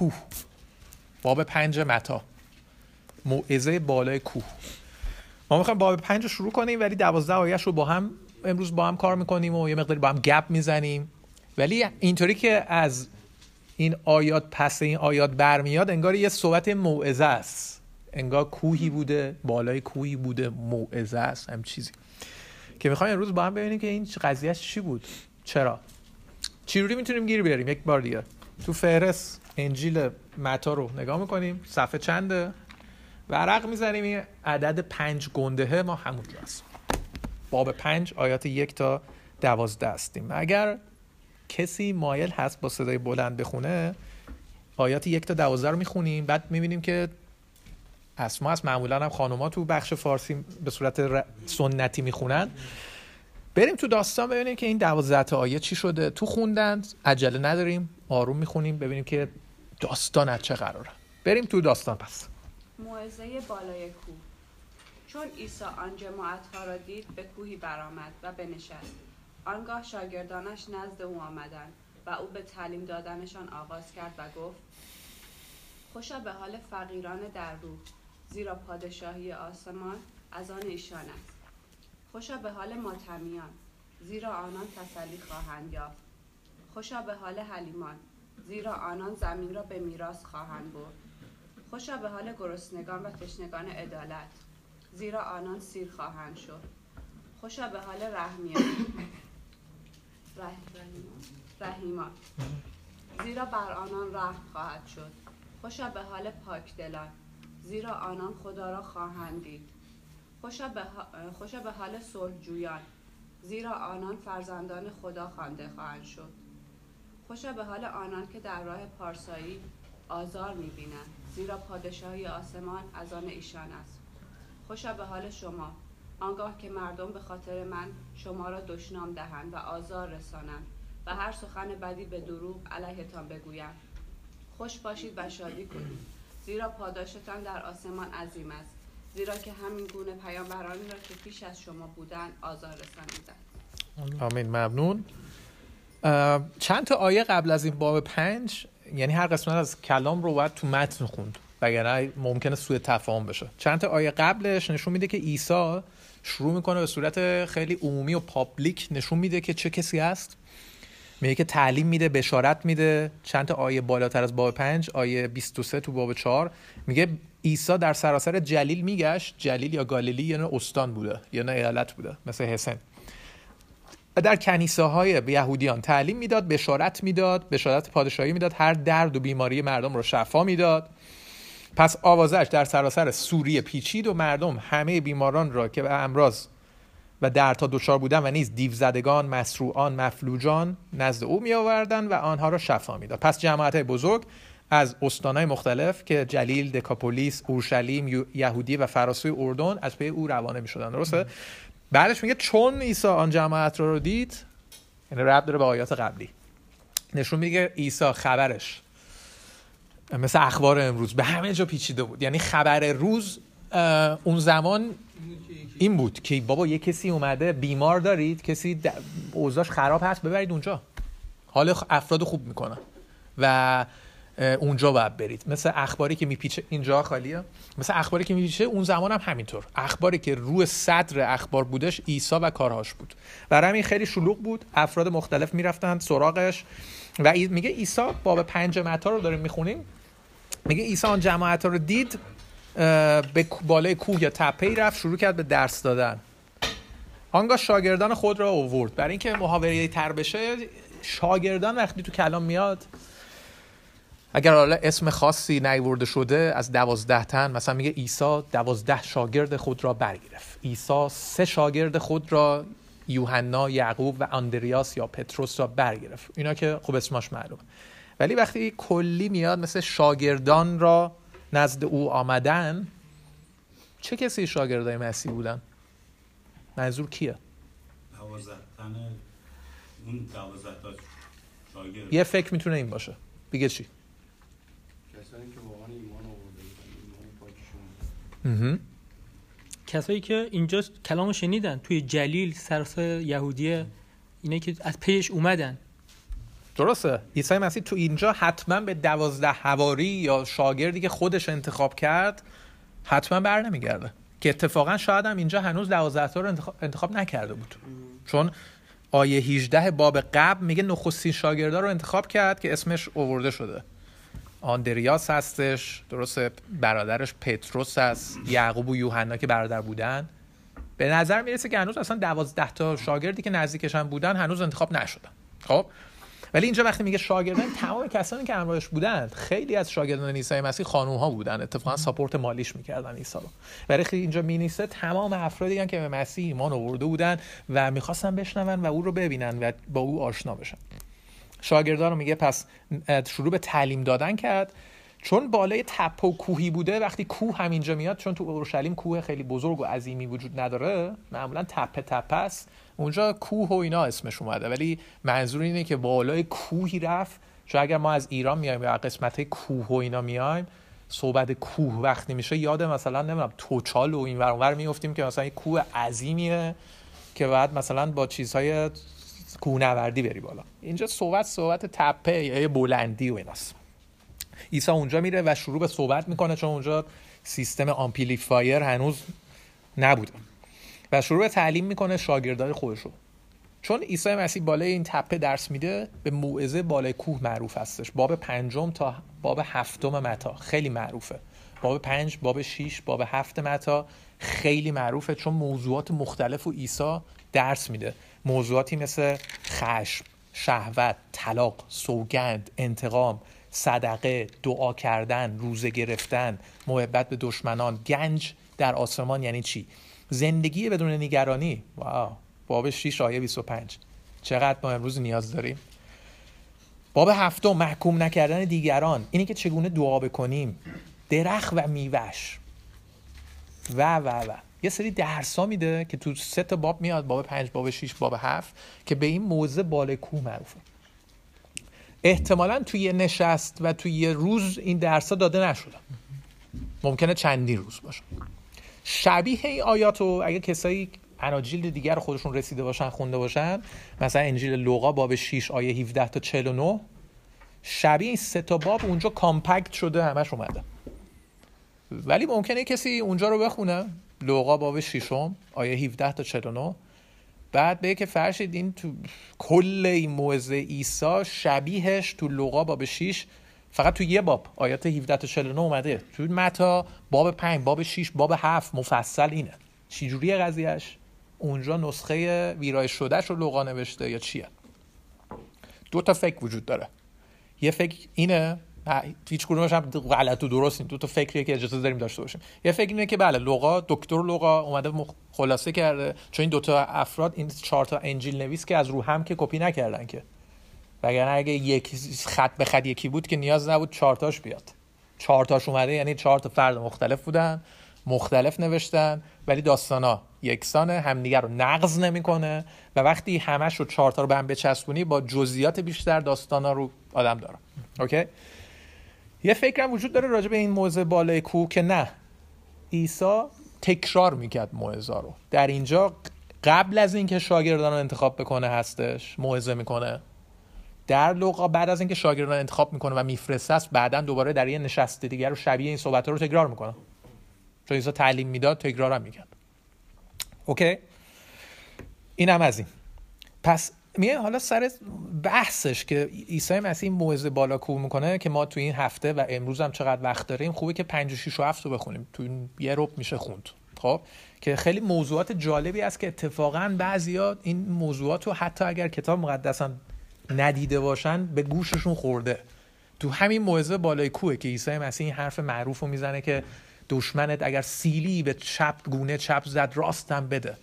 کوه. باب پنج متا. موعظه بالای کوه. ما می‌خوایم باب پنج رو شروع کنیم ولی دوازده آیش رو با هم امروز با هم کار می‌کنیم و یه مقداری با هم گپ می‌زنیم. ولی اینطوری که از این آیات پس این آیات برمیاد انگار یه صحبت موعظه است. انگار کوهی بوده بالای کوهی بوده موعظه است هم چیزی. که می‌خوایم امروز با هم ببینیم که این قضیهش چی بود. چرا؟ چجوری می‌تونیم گیر بیاریم؟ یک بار دیگه. تو فهرست انجیل متا رو نگاه می‌کنیم. صفحه چنده؟ ورق می‌زنیم. این عدد پنج گندهه ما همون هست باب پنج آیات یک تا دوازده هستیم. اگر کسی مایل هست با صدای بلند بخونه آیات یک تا دوازده رو می‌خونیم. بعد می‌بینیم که اسما از معمولا هم خانوما تو بخش فارسی به صورت سنتی می‌خونن. بریم تو داستان ببینیم که این دوازده تا آیه چی شده. تو خوندن عجله نداریم. آروم می‌خونیم. ببینیم که داستان از چه قراره؟ بریم تو داستان پس. موعظه بالای کوه. چون عیسی آن جماعت ها را دید به کوهی برآمد و بنشست. آنگاه شاگردانش نزد او آمدند و او به تعلیم دادنشان آغاز کرد و گفت خوشا به حال فقیران در روح زیرا پادشاهی آسمان از آن ایشان است. خوشا به حال ماتمیان زیرا آنان تسلی خواهند یافت. خوشا به حال حلیمان زیرا آنان زمین را به میراث خواهند برد. خوشا به حال گرسنگان و تشنگان عدالت. زیرا آنان سیر خواهند شد. خوشا به حال رحمیان. رحیمان. زیرا بر آنان رحم خواهد شد. خوشا به حال پاک دلان زیرا آنان خدا را خواهند دید. خوشا به, خوشا به حال جویان زیرا آنان فرزندان خدا خوانده خواهند شد. خوشا به حال آنان که در راه پارسایی آزار می‌بینند زیرا پادشاهی آسمان از آن ایشان است. خوشا به حال شما آنگاه که مردم به خاطر من شما را دشنام دهند و آزار رسانند و هر سخن بدی به دروغ علیهتان بگویند خوش باشید و شادی کنید. زیرا پاداشتان در آسمان عظیم است. زیرا که همین گونه پیامبرانی را که پیش از شما بودند آزار رسانیدند. آمین. ممنون. چند تا آیه قبل از این باب پنج یعنی هر قسمت از کلام رو باید تو متن خوند وگرنه ممکنه سوء تفاهم بشه. چند تا آیه قبلش نشون میده که عیسی شروع می‌کنه به صورت خیلی عمومی و پابلیک نشون میده که چه کسی هست. میگه که تعلیم میده بشارت میده. چند تا آیه بالاتر از باب پنج آیه 23 تو باب 4 میگه عیسی در سراسر جلیل میگشت. جلیل یا گالیلی یه استان بوده یا نه ایالت بوده مثل حسن. در کنیسه های یهودیان تعلیم می‌داد بشارت می‌داد بشارت پادشاهی می‌داد هر درد و بیماری مردم رو شفا می‌داد. پس آوازش در سراسر سوریه پیچید و مردم همه بیماران را که به امراض و تا دچار بودن و نیز دیو زدگان مسروعان مفلوجان نزد او می آوردن و آنها را شفا می‌داد. پس جماعت بزرگ از استانهای مختلف که جلیل، دکاپولیس، اورشلیم، یهودی و فراسوی اردن از پی او روانه می شدن درسته؟ بعدش میگه چون عیسی آن جماعت رو دید یعنی رب داره به آیات قبلی. نشون میگه عیسی خبرش مثل اخبار امروز به همه جا پیچیده بود. یعنی خبر روز اون زمان این بود که بابا یه کسی اومده بیمار دارید کسی اوضاعش خراب هست ببرید اونجا. حال افراد خوب می‌کنن و اونجا باید برید. مثل اخباری که میپیچه اینجا خالیه. مثل اخباری که میپیچه اون زمان هم همینطور. اخباری که روی صدر اخبار بودش عیسی و کارهاش بود. برای همین خیلی شلوغ بود. افراد مختلف می‌رفتن سراغش. و میگه عیسی باب پنج متا رو داریم می‌خونیم. میگه عیسی آن جماعت رو دید به بالای کوه یا تپه رفت شروع کرد به درس دادن. آنگاه شاگردان خود را اوورد برای اینکه محاوره تر بشه شاگردان وقتی تو کلام میاد اگر حالا اسم خاصی نیورده شده از دوازده تن مثلا میگه عیسی دوازده شاگرد خود را برگرفت. عیسی سه شاگرد خود را یوحنا یعقوب و اندریاس یا پتروس را برگرفت. اینا که خوب اسمش معلوم ولی وقتی کلی میاد مثل شاگردان را نزد او آمدن چه کسی شاگردای مسیح بودن؟ منظور کیه؟ اون شاگرد. یه فکر می‌تونه این باشه. بگه چی؟ کسایی که اینجا کلامو شنیدن توی جلیل سراسر یهودیه اینه که از پیش اومدن. درسته. عیسی مسیح تو اینجا حتما به دوازده هواری یا شاگردی که خودش انتخاب کرد حتما بر نمیگرده. که اتفاقا شاید هم اینجا هنوز دوازده تا رو انتخاب, انتخاب نکرده بود. چون آیه 18 باب قبل میگه نخستین شاگردا رو انتخاب کرد که اسمش اوورده شده. آندریاس هستش درسته برادرش پتروس هست یعقوب و یوحنا که برادر بودن. به نظر می‌رسه که هنوز اصلا دوازده تا شاگردی که نزدیکش هم بودن هنوز انتخاب نشدن. خب؟ ولی اینجا وقتی میگه شاگردان تمام کسانی که همراهش بودند خیلی از شاگردان عیسی مسیح خانوم ها بودن. اتفاقا ساپورت مالیش می‌کردن عیسی رو. ولی اینجا مینیسته تمام افرادی که به مسیح ایمان آورده بودن و می‌خواستن بشنون و او رو ببینن و با او آشنا بشن. شاگردان رو میگه پس شروع به تعلیم دادن کرد. چون بالای تپه و کوهی بوده وقتی کوه همینجا میاد چون تو اورشلیم کوه خیلی بزرگ و عظیمی وجود نداره معمولا تپه تپه است اونجا کوه و اینا اسمش اومده. ولی منظور اینه که بالای کوهی رفت. چون اگر ما از ایران میایم یا قسمت کوه و اینا میایم صحبت کوه وقتی میشه یاد مثلا نمی‌دونم توچال و این ور میفتیم که مثلا کوه عظیمیه که بعد مثلا با چیزهای کوهنوردی بری بالا. اینجا صحبت صحبت تپه یا بلندی و ایناست. عیسی اونجا میره و شروع به صحبت می‌کنه چون اونجا سیستم آمپلیفایر هنوز نبوده. و شروع به تعلیم می‌کنه شاگردای خودش رو چون عیسی مسیح بالای این تپه درس میده به موعظه بالای کوه معروف هستش. باب پنجم تا باب هفتم متی خیلی معروفه. باب پنج باب شیش باب هفت متی خیلی معروفه چون موضوعات مختلف و عیسی درس میده. موضوعاتی مثل خشم شهوت طلاق سوگند انتقام صدقه دعا کردن روزه گرفتن محبت به دشمنان گنج در آسمان یعنی چی؟ زندگی بدون نگرانی؟ واو. باب 6 آیه 25 چقدر ما امروز نیاز داریم. باب هفتم محکوم نکردن دیگران. اینی که چگونه دعا بکنیم؟ درخت و میوش و و و. یه سری درس میده که تو سه تا باب میاد باب پنج باب 6 باب هفت که به این موزه بالای کوه معروفه. احتمالا توی یه نشست و توی یه روز این درس داده نشده. ممکنه چندین روز باشه. شبیه این آیات رو اگه کسایی اناجیل دیگر خودشون رسیده باشن خونده باشن مثلا انجیل لوقا باب 6 آیه 17 تا 49 شبیه این سه تا باب اونجا کامپکت شده همش اومده. ولی ممکنه کسی اونجا رو بخونه. لوقا باب 6 آیه 17 تا 49 بعد به که فرشید این تو کل این موعظه عیسی شبیهش تو لوقا باب 6 فقط تو یه باب آیات 17 تا 49 اومده. تو متا باب 5 باب 6 باب 7 مفصل اینه. چجوری قضیهش اونجا نسخه ویرایش شدهش رو لوقا نوشته یا چیه؟ دو تا فکر وجود داره. یه فکر اینه هیچ کدومش هم غلط و درست دو تا فکریه که اجازه داریم داشته باشیم. یه فکر اینه که بله لوقا دکتر لوقا اومده خلاصه کرده. چون این دوتا افراد این چهار تا انجیل نویس که از رو هم که کپی نکردن که. وگرنه اگه یک خط به خط یکی بود که نیاز نبود چهارتاش بیاد. چهارتاش اومده یعنی چهار تا فرد مختلف بودن مختلف نوشتن ولی داستانا یکسانه همدیگر رو نقض نمی‌کنه. و وقتی همش رو چهار تا رو به هم بچسبونی با جزئیات بیشتر داستانا رو آدم داره. اوکی؟ یه فکرم وجود داره راجع به این موزه بالای کوه که نه. عیسی تکرار می‌کرد موعظه رو. در اینجا قبل از اینکه شاگردان رو انتخاب بکنه هستش موعظه می‌کنه. در لوقا بعد از اینکه شاگردان انتخاب می‌کنه و میفرسته است بعدا دوباره در یه نشست دیگر رو شبیه این صحبت رو تکرار می‌کنه. چون عیسی تعلیم می‌داد تکرار هم می‌کرد. اوکی؟ این هم از این. پس میگه حالا سر بحثش که عیسی مسیح موعظه بالا کوه می‌کنه که ما تو این هفته و امروز هم چقدر وقت داریم خوبه که 5 و 6 و 7 رو بخونیم. تو این یه رب میشه خوند. خب؟ که خیلی موضوعات جالبی است که اتفاقا بعضیا این موضوعات رو حتی اگر کتاب مقدس هم ندیده باشن به گوششون خورده. تو همین موعظه بالای کوه که عیسی مسیح این حرف معروف رو می‌زنه که دشمنت اگر سیلی به چپ گونه چپ زد راستم بده.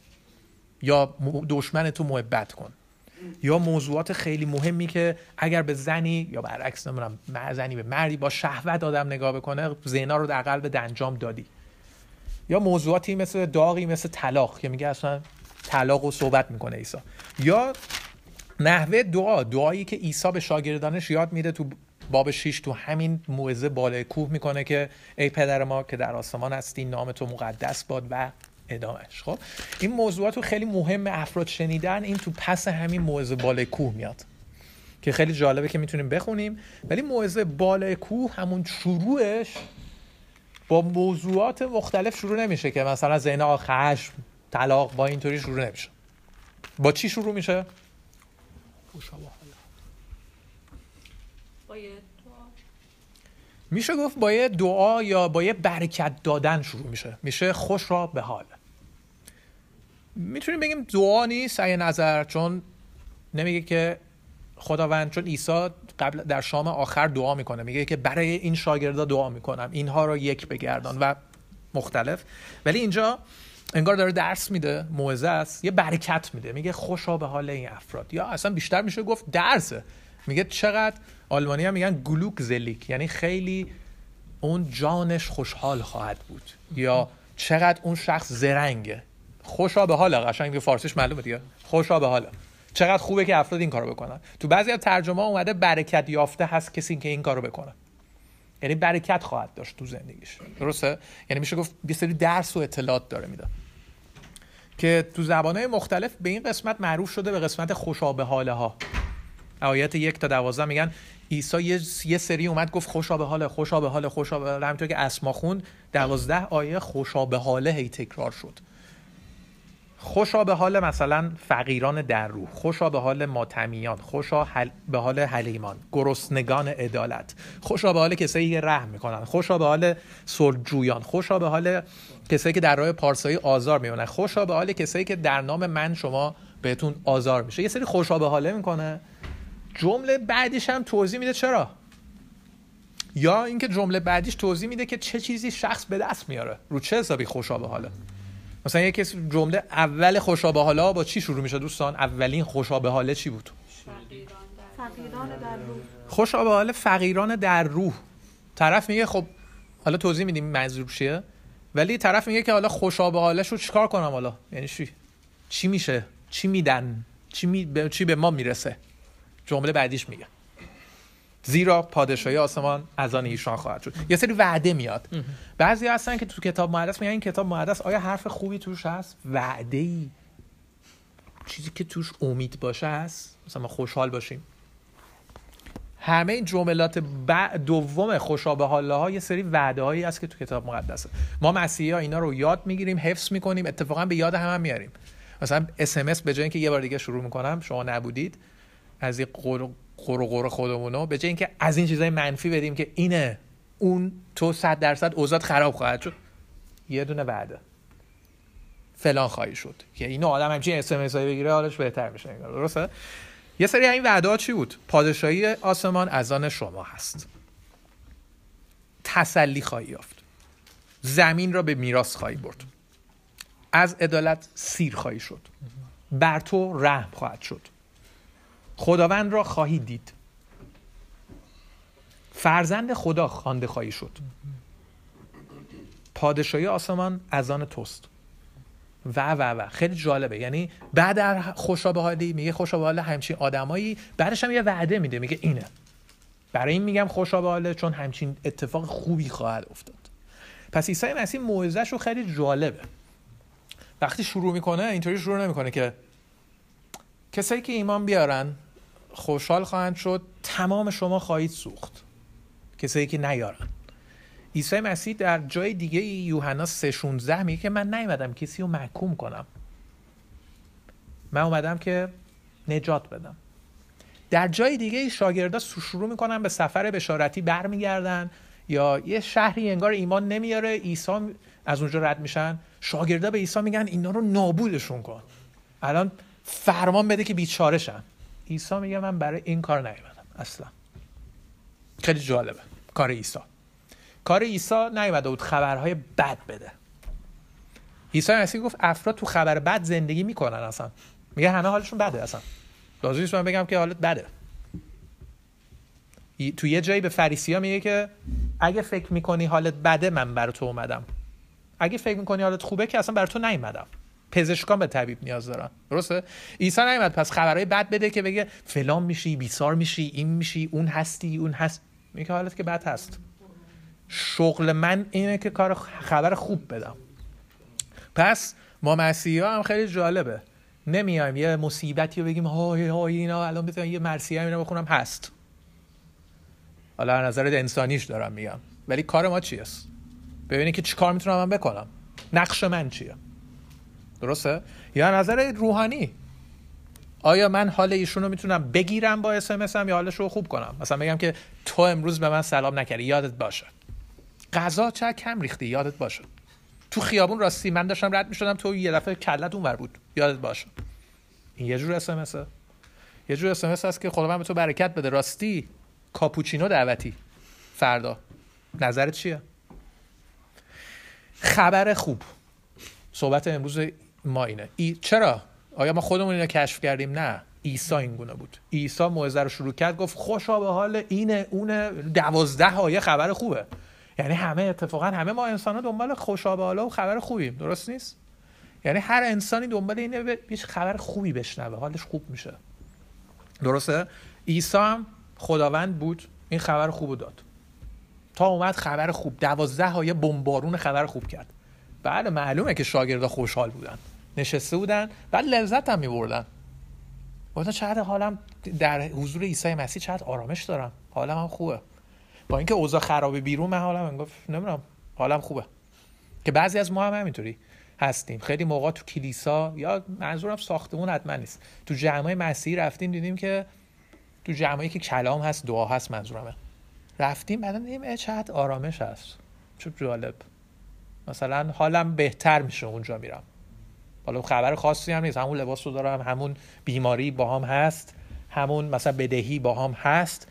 یا دشمن تو محبت کن. یا موضوعات خیلی مهمی که اگر به زنی یا برعکس نمی‌دونم زنی به مردی با شهوت آدم نگاه بکنه زنا رو در قلب دنجام دادی. یا موضوعاتی مثل داغی مثل طلاق که میگه اصلا طلاق و صحبت می‌کنه عیسی. یا نحوه دعا دعایی که عیسی به شاگردانش یاد میده تو باب 6 تو همین موعظه بالای کوه می‌کنه که ای پدر ما که در آسمان هستی نام تو مقدس باد و ادامهش. خب این موضوعات رو خیلی مهم افراد شنیدن این تو پس همین موعظه بالای کوه میاد که خیلی جالبه که می‌تونیم بخونیم. ولی موعظه بالای کوه همون شروعش با موضوعات مختلف شروع نمیشه که مثلا زنا خشم طلاق با اینطوری شروع نمیشه. با چی شروع میشه؟ با یه دعا. میشه گفت با یه دعا یا با یه برکت دادن شروع میشه. میشه خوش را به حال. می‌تونیم بگیم دعا نیست ای نظر چون نمیگه که خداوند چون عیسی قبل در شام آخر دعا می‌کنه. میگه که برای این شاگردا دعا می‌کنم. اینها رو یک بگردان و مختلف. ولی اینجا انگار داره درس میده موعظه است. یه برکت میده. میگه خوشا به حال این افراد. یا اصلا بیشتر میشه گفت درسه. میگه چقدر آلمانی هم میگن گلوک زلیک. یعنی خیلی اون جانش خوشحال خواهد بود. یا چقدر اون شخص زرنگه. خوشا به حال قشنگ دیگه فارسیش معلومه دیگه. خوشا به حال چقدر خوبه که افراد این کارو بکنن. تو بعضی از ترجمه اومده برکت یافته هست کسی که این کارو بکنه. یعنی برکت خواهد داشت تو زندگیش. درسته؟ یعنی میشه گفت یه سری درس و اطلاعات داره میده. که تو زبانهای مختلف به این قسمت معروف شده به قسمت خوشا به حاله ها. آیات یک تا دوازده میگن عیسی یه, سری اومد گفت خوشا به حاله خوشا به حاله خوشا به حاله. همینطور که اسما خوند دوازده آیه خوشا به حاله هی تکرار شد. خوشا به حال مثلا فقیران در روح خوشا به حال ماتمیان خوشا حل... به حال حلیمان گرسنگان عدالت خوشا به حال کسایی که رحم می‌کنن خوشا به حال سلجویان خوشا به حال کسایی که در راه پارسایی آزار میمونن خوشا به حال کسایی که در نام من شما بهتون آزار میشه. یه سری خوشا به حاله می‌کنه. جمله بعدیش هم توضیح میده چرا؟ یا اینکه جمله بعدیش توضیح میده که چه چیزی شخص به دست میاره. رو چه حسابی خوشا به حاله؟ مثلا یکی جمله اول خوشا به حالا با چی شروع میشه دوستان؟ اولین خوشا به حاله چی بود؟ فقیران در روح. خوشا به حال فقیران در روح. طرف میگه خب حالا توضیح میدیم منظور چیه؟ ولی طرف میگه که حالا خوشا به حالش رو چیکار کنم حالا؟ یعنی چی؟ چی میشه؟ چی میدن؟ چی, می... به... چی به ما می‌رسه؟ جمله بعدیش میگه. زیرا پادشاهی آسمان از آن ایشان خواهد شد. یه سری وعده میاد. بعضی هستن که تو کتاب مقدس میگن این کتاب مقدس آیا حرف خوبی توش هست؟ وعده ای چیزی که توش امید باشه هست؟ مثلا ما خوشحال باشیم. همه این جملات. دوم خوشا به ها یه سری وعده هایی هست که تو کتاب مقدسه ما مسیحی ها اینا رو یاد می‌گیریم حفظ می‌کنیم اتفاقا به یاد هم, هم میاریم مثلا اس به جای اینکه یه بار دیگه شروع می‌کنم شما نبودید از این قر قر قر خودمونو به جای اینکه از این چیزای منفی بدیم که اینه اون تو صد درصد اوضاع خراب خواهد شد. یه دونه وعده فلان خواهی شد. که اینو آدم همچین اس ام اس بگیره حالش بهتر میشه. انگار درسته؟ یه سری این وعده ها چی بود؟ پادشاهی آسمان از آن شما هست. تسلی خواهی یافت. زمین را به میراث خواهی برد. از عدالت سیر خواهی شد. بر تو رحم خواهد شد. خداوند را خواهی دید. فرزند خدا خوانده خواهی شد. پادشاهی آسمان از آن توست. و و و. خیلی جالبه. یعنی بعد در خوشا به حالی میگه خوشا به حال همچین آدمایی بعدش هم یه وعده میده میگه اینه. برای این میگم خوشا به حاله چون همچین اتفاق خوبی خواهد افتاد. پس عیسی مسیح موعظه‌ش رو خیلی جالبه. وقتی شروع می‌کنه اینطوری شروع نمی‌کنه که کسایی که ایمان بیارن خوشحال خواهند شد تمام شما خواهید سوخت. کسایی که نیارن. عیسی مسیح در جای دیگه یوحنا 3:16 میگه که من نیومدم کسی رو محکوم کنم. من اومدم که نجات بدم. در جای دیگه شاگردا شروع می‌کنن به سفر بشارتی برمیگردن یا یه شهری انگار ایمان نمیاره عیسی از اونجا رد میشن. شاگردا به عیسی میگن اینا رو نابودشون کن. الان فرمان بده که بیچاره شن عیسی میگه من برای این کار نیومدم. اصلا. خیلی جالبه. کار عیسی. کار عیسی نیومده بود خبرهای بد بده. عیسی مسیح گفت افراد تو خبر بد زندگی می‌کنن اصلا. میگه همه حالشون بده اصلا. لازم من بگم که حالت بده. تو یه جایی به فریسیا میگه که اگه فکر می‌کنی حالت بده من بر تو اومدم. اگه فکر می‌کنی حالت خوبه که اصلا بر تو نیومدم. پزشکان به طبیب نیاز دارن. درسته؟ عیسی نیومد پس خبرهای بد بده که بگه فلان میشی بیسار میشی این میشی اون هستی اون هست. میگه حالت که بد هست. شغل من اینه که کار خبر خوب بدم. پس ما مسیحی هم خیلی جالبه. نمیایم یه مصیبتی رو بگیم های های اینا الان بتونم یه مرسیه اینا بخونم. هست. حالا نظر انسانیش دارم میگم. ولی کار ما چیه ببینید که چیکار می‌تونم من بکنم. نقش من چیه؟ درسته؟ یا نظر روحانی آیا من حال ایشون رو می‌تونم بگیرم با هم یا حالش رو خوب کنم؟ مثلا بگم که تو امروز به من سلام نکردی یادت باشه. غذا چه کم ریختی؟ یادت باشه. تو خیابون راستی من داشتم رد می‌شدم تو یه دفعه کلت اونور بود. یادت باشه. این یه جور اسمس یه جور اسمس هست که خدا به تو برکت بده. راستی کاپوچینو دعوتی. فردا. نظرت چیه؟ خبر خوب. صحبت امروز ما اینه. ای چرا؟ آیا ما خودمون اینو کشف کردیم؟ نه. عیسی این گونه بود. عیسی موعظه رو شروع کرد گفت خوشا به حال اینه اونه. دوازده آیه خبر خوبه. یعنی همه اتفاقا همه ما انسان ها دنبال خوشا به حالا و خبر خوبیم. درست نیست؟ یعنی هر انسانی دنبال اینه یه خبر خوبی بشنوه. حالش خوب میشه. درسته؟ عیسی هم خداوند بود. این خبر خوب داد. تا اومد خبر خوب. دوازده آیه بمبارون خبر خوب کرد. بله معلومه که شاگردا خوشحال بودن. نشسته بودن بعد لذت هم میبردن. گفتن چقدر حالم در حضور عیسی مسیح چقدر آرامش دارم. حالم هم خوبه. با اینکه اوضاع خرابه بیرون من حالم گفت نمی‌دونم حالم خوبه. که بعضی از ما هم همینطوری هستیم. خیلی موقع تو کلیسا یا منظورم ساختمون حتما نیست. تو جمعه مسیحی رفتیم دیدیم که تو جمعی که کلام هست دعا هست منظورمه. رفتیم بعدم دیدیم چقدر آرامش هست. چه جالب. مثلا حالم بهتر میشه اونجا میرم. حالا خبر خاصی هم نیست. همون لباس رو دارم همون بیماری با هم هست همون مثلا بدهی با هم هست.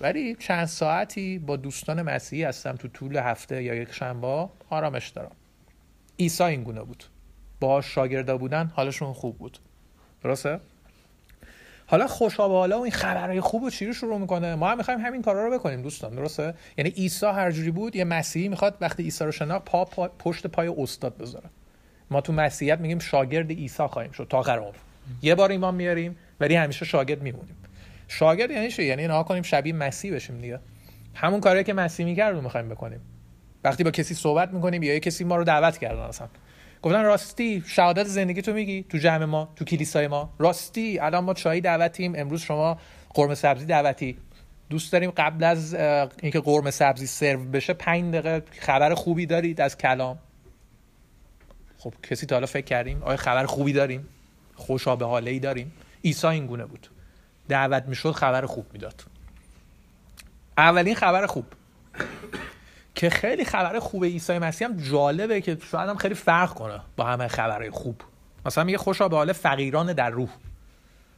ولی چند ساعتی با دوستان مسیحی هستم تو طول هفته یا یک شنبه آرامش دارم. عیسی این گونه بود. با شاگردا بودن حالشون خوب بود. درسته؟ حالا خوشا حالا و این خبرهای خوب و چی رو شروع می‌کنه؟ ما هم می‌خوایم همین کارا رو بکنیم دوستان درسته؟ یعنی عیسی هر جوری بود یه مسیحی می‌خواد وقتی عیسی رو شناخت پا, پا پشت پای استاد بذاره. ما تو مسیحیت میگیم شاگرد عیسی خواهیم شد تا آخر یه بار ایمان میاریم ولی همیشه شاگرد میمونیم. شاگرد یعنی چی؟ یعنی نها کنیم شبیه مسیح بشیم دیگه. همون کاری که مسیح می‌کرد رو می‌خوایم بکنیم. وقتی با کسی صحبت می‌کنیم یا کسی ما رو دعوت کردن اصلا. گفتن راستی شهادت زندگی تو میگی؟ تو جمع ما تو کلیسای ما. راستی الان ما چای دعوتیم امروز شما قرمه سبزی دعوتی. دوست داریم قبل از اینکه قرمه سبزی سرو بشه پنج دقیقه خبر خوبی دارید از کلام. خب کسی تا حالا فکر کردیم آیا خبر خوبی داریم؟ خوشا به حاله ای داریم؟ عیسی این گونه بود. دعوت می‌شد خبر خوب می‌داد. اولین خبر خوب. که خیلی خبر خوب عیسی مسیح هم جالبه که شاید هم خیلی فرق کنه با همه خبرهای خوب. مثلا میگه خوشا به حال فقیران در روح.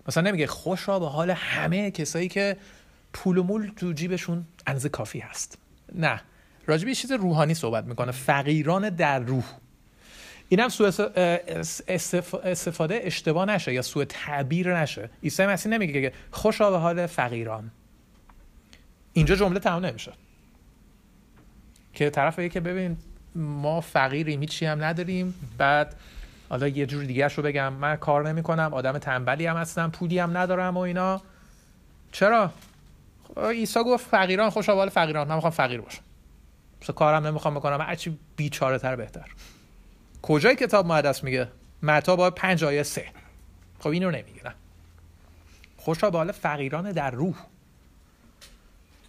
مثلا نمیگه خوشا به حال همه کسایی که پول و مول تو جیبشون اندازه کافی هست. نه. راجب یه چیز روحانی صحبت می‌کنه. فقیران در روح. اینم سوء استفاده اشتباه نشه یا سوء تعبیر نشه. عیسی مسیح نمیگه که خوشا به حال فقیران. اینجا جمله تمام نمیشه. که طرف که ببین ما فقیریم هیچی هم نداریم. بعد حالا یه جور دیگه رو بگم. من کار نمی کنم آدم تنبلی هم هستم پولی هم ندارم و اینا. چرا؟ عیسی گفت فقیران خوش فقیران. من می‌خوام فقیر باشم. کارم نمی‌خوام بکنم هرچی بیچاره تر بهتر. کجای کتاب مقدس میگه؟ متا با پنج آیه سه. خب اینو نمیگه نه. خوشا حال فقیران در روح.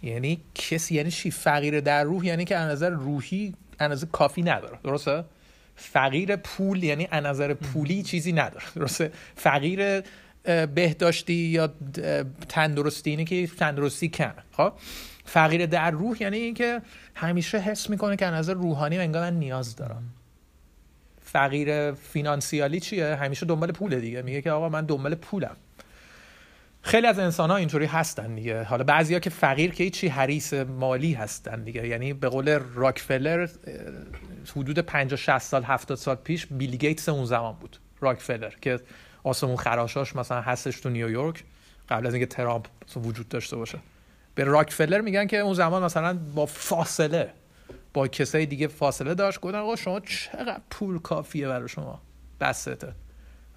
یعنی کسی یعنی چی؟ فقیر در روح یعنی که از نظر روحی از کافی نداره. درسته؟ فقیر پول یعنی از نظر پولی چیزی نداره. درسته؟ فقیر بهداشتی یا تندرستی اینه که تندرستی کمه. خب؟ فقیر در روح یعنی اینکه همیشه حس می‌کنه که از نظر روحانی انگار من نیاز دارم. فقیر فینانسیالی چیه؟ همیشه دنبال پوله دیگه. میگه که آقا من دنبال پولم. خیلی از انسان ها اینطوری هستن دیگه. حالا بعضیا که فقیر که هیچی حریص مالی هستن دیگه. یعنی به قول راکفلر حدود 50 60 سال 70 سال پیش بیل گیتس اون زمان بود. راکفلر که آسمون خراشاش مثلا هستش تو نیویورک قبل از اینکه ترامپ وجود داشته باشه. به راکفلر میگن که اون زمان مثلا با فاصله با کسای دیگه فاصله داشت گفتن آقا شما چقدر پول کافیه برای شما؟ بسته.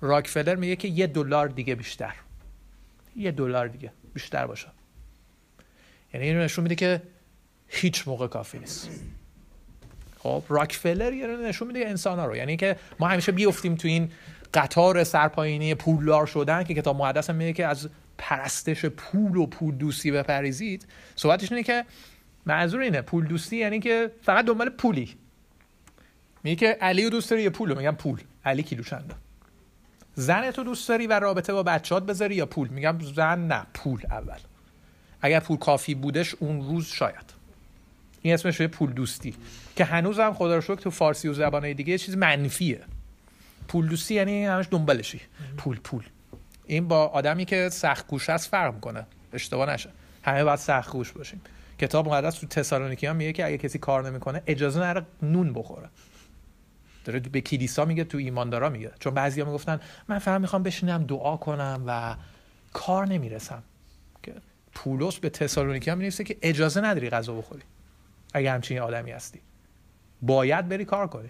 راکفلر میگه که یه دلار دیگه بیشتر. یه دلار دیگه بیشتر باشه. یعنی اینو نشون میده که هیچ موقع کافی نیست. خب راکفلر یه نشون میده انسان ها رو. یعنی که ما همیشه بیفتیم تو این قطار سرپاینی پولدار شدن که کتاب مقدس هم میگه که از پرستش پول و پول دوستی بپریزید صحبتش اینه که منظور اینه پول دوستی یعنی که فقط دنبال پولی. میگه که علی دوست داری یه پول میگم پول. علی کیلو چنده زن تو دوست داری و رابطه با بچهات بذاری یا پول؟ میگم زن نه پول اول. اگر پول کافی بودش اون روز شاید. این اسمش پول دوستی که هنوز هم خدا رو شکر تو فارسی و زبانهای دیگه یه چیز منفیه. پول دوستی یعنی همش دنبالشی. پول پول. این با آدمی که سخت گوش است فرق می‌کنه. اشتباه نشه. همه باید سخت گوش باشیم. کتاب مقدس تو تسالونیکی میگه که اگه کسی کار نمی‌کنه اجازه نره نون بخوره. داره به کلیسا میگه تو ایماندارا میگه. چون بعضیا می‌گفتن من فقط می‌خوام بشینم دعا کنم و کار نمی‌رسم. پولس به تسالونیکی هم می‌نویسه که اجازه نداری غذا بخوری اگه همچین آدمی هستی. باید بری کار کنی.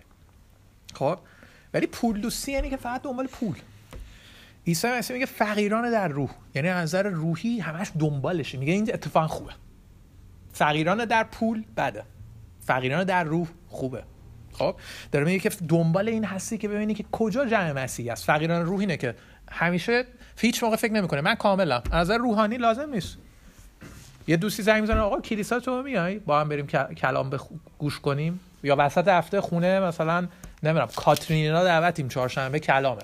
خب؟ ولی پول دوستی یعنی که فقط دنبال پول. عیسی مسیح میگه فقیران در روح. یعنی از نظر روحی همش دنبالشه. میگه این اتفاق خوبه. فقیران در پول بده. فقیران در روح خوبه. خب؟ داره میگه که دنبال این هستی که ببینی که کجا جمع مسیحی است. فقیران روح اینه که همیشه هیچ موقع فکر نمی‌کنه. من کاملا. از روحانی لازم نیست. یه دوستی زنگ می‌زنه آقا کلیسا تو میای؟ با هم بریم کلام گوش کنیم. یا وسط هفته خونه مثلا نمی‌دونم کاترینا دعوتیم چهارشنبه کلامه.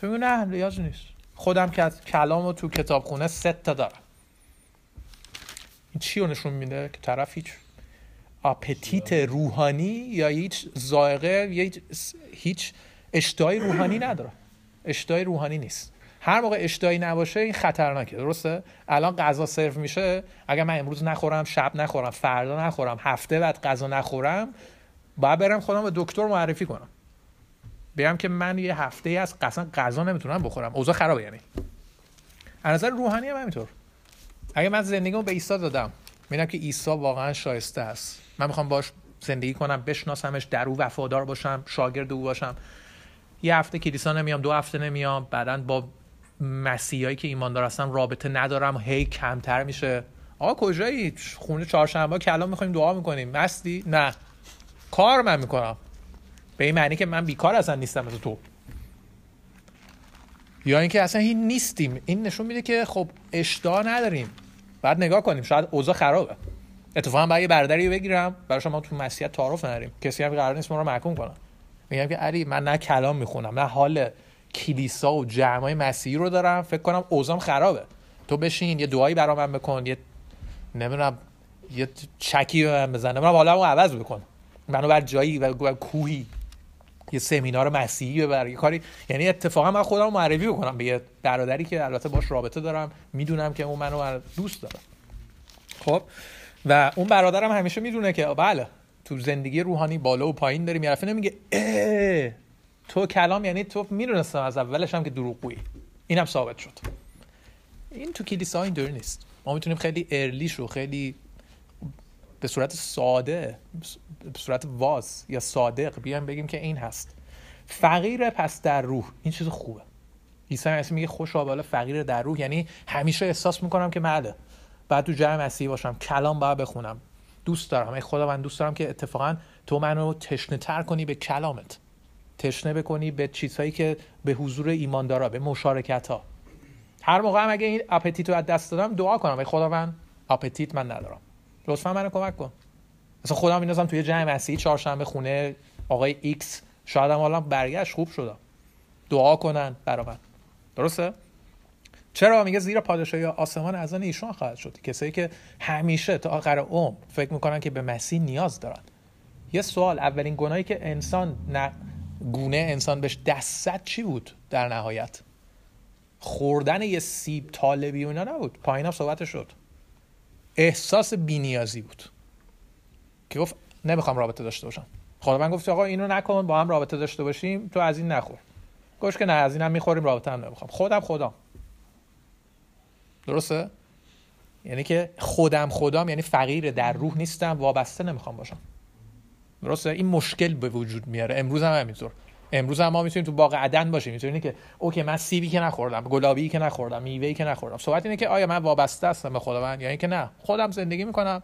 تو میگه نه نیاز نیست. خودم که کلام رو تو کتابخونه ست تا دارم. چی رو نشون میده؟ که طرف هیچ آپتیت روحانی یا هیچ زائقه یا هیچ اشتهای روحانی نداره. اشتهای روحانی نیست. هر موقع اشتهایی نباشه این خطرناکه. درسته؟ الان غذا سرو میشه. اگر من امروز نخورم شب نخورم فردا نخورم هفته بعد غذا نخورم باید برم خودم به دکتر معرفی کنم. بگم که من یه هفته از قصلا غذا نمی‌تونم بخورم. اوضاع خرابه یعنی. از نظر روحانی هم همینطور. اگه من زندگیمو به عیسی دادم می‌بینم که عیسی واقعا شایسته است. من می‌خوام باش زندگی کنم بشناسمش در او وفادار باشم شاگرد او باشم. یه هفته کلیسا نمیام دو هفته نمیام بعدا با مسیحایی که ایماندار هستن رابطه ندارم هی کمتر میشه. آقا کجایی؟ خونه چهارشنبه کلام می‌خوایم دعا می‌کنیم. مستی؟ نه. کار من می‌کنم. به این معنی که من بیکار اصلا نیستم مثل تو. یا اینکه اصلا این نیستیم. این نشون میده که خب اشتها نداریم. بعد نگاه کنیم شاید اوضاع خرابه. اتفاقا باید یه بردری بگیرم برای شما تو مسیحیت تعارف نداریم. کسی هم قرار نیست ما رو محکوم کنه. میگم که علی من نه کلام می‌خونم نه حال کلیسا و جمعای مسیحی رو دارم. فکر کنم اوزام خرابه. تو بشین یه دعایی برا من بکن یه نمی‌دونم یه چکی به من بزن. نمی‌دونم حالا عوض بکن. منو بر جایی و کوهی یه سمینار مسیحی ببر. یه کاری یعنی اتفاقا من خودم معرفی بکنم. به یه برادری که البته باش رابطه دارم می‌دونم که اون منو دوست داره. خب؟ و اون برادرم همیشه می‌دونه که بله تو زندگی روحانی بالا و پایین داری میرفه نمیگه اه تو کلام یعنی تو می‌دونستم از اولش هم که دروغگویی. اینم ثابت شد. این تو کلیسا اینطوری نیست. ما می‌تونیم خیلی ارلیش رو خیلی به صورت ساده به صورت واز یا صادق بیایم بگیم که این هست. فقیر پس در روح این چیز خوبه. عیسی مسیح میگه خوش بالا فقیر در روح یعنی همیشه احساس می‌کنم که ماله بعد تو جمع مسیحی باشم کلام باید بخونم. دوست دارم ای خدا من دوست دارم که اتفاقا تو منو تشنه تر کنی به کلامت. تشنه بکنی به چیزهایی که به حضور ایماندارا به مشارکت ها هر موقع هم اگه این appetite رو از دست دادم دعا کنم ای خدا من appetite من ندارم. لطفا منو کمک کن. مثلا خودم میندازم توی جمع مسیحی چهارشنبه خونه آقای ایکس. شاید هم حالا برگشت خوب شدم دعا کنن برا من درسته؟ چرا؟ میگه زیرا پادشاهی آسمان از آن ایشون خواهد شد. کسایی که همیشه تا آخر عمر فکر می‌کنن که به مسیح نیاز دارن. یه سوال اولین گناهی که انسان نه گونه انسان بهش دست چی بود در نهایت؟ خوردن یه سیب طالبی و اینا نبود. پایین صحبت شد. احساس بینیازی بود. که گفت نمی‌خوام رابطه داشته باشم. خدا من گفت آقا اینو نکن با هم رابطه داشته باشیم تو از این نخور. گوش که نه از اینم می‌خوریم رابطه هم نمی‌خوام. خودم خودم. درسته؟ یعنی که خودم خودم یعنی فقیر در روح نیستم وابسته نمی‌خوام باشم. درسته؟ این مشکل به وجود میاره. امروز هم همینطور. امروز هم ما می‌تونیم تو باغ عدن باشیم. می‌تونیم که اوکی من سیبی که نخوردم گلابی که نخوردم میوه‌ای که نخوردم. صحبت اینه که آیا من وابسته هستم به خدا من یا اینکه نه؟ خودم زندگی می‌کنم.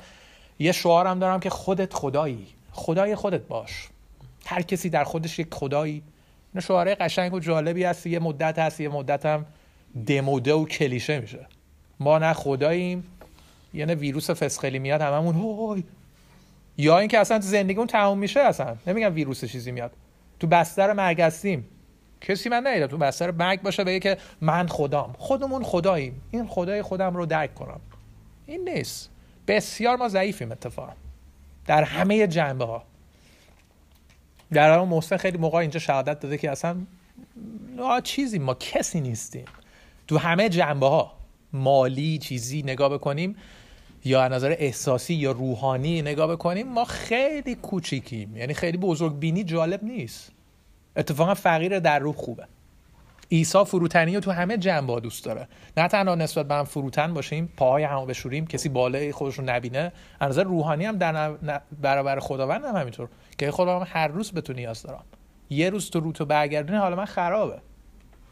یه شعارم دارم که خودت خدایی. خدای خودت باش. هر کسی در خودش یک خدایی. نه شعاره قشنگ و جالبی هست. یه مدت هست. یه مدت هم دموده و کلیشه میشه. ما نه خداییم. یه نه ویروس فسخلی میاد هممون هوی یا اینکه اصلا زندگیمون تموم میشه اصلا. نمیگم ویروس چیزی میاد. تو بستر مرگ هستیم. کسی من ندیدم تو بستر مرگ باشه بگه که من خدام. خودمون خداییم. این خدای خودم رو درک کنم. این نیست. بسیار ما ضعیفیم اتفاقا. در همه جنبه ها در حال محسن خیلی موقع اینجا شهادت داده که اصلا چیزی ما کسی نیستیم. تو همه جنبه ها مالی چیزی نگاه بکنیم. یا از نظر احساسی یا روحانی نگاه بکنیم ما خیلی کوچیکیم. یعنی خیلی بزرگ بینی جالب نیست. اتفاقا فقیر در روح خوبه. عیسی فروتنی رو تو همه جنبه دوست داره. نه تنها نسبت به هم فروتن باشیم پاهای همو بشوریم کسی بالای خودش رو نبینه. از نظر روحانی هم در برابر خداوند هم همینطور. که خداوند هر روز به تو نیاز دارم یه روز تو رو تو برگردونی حالا من خرابه.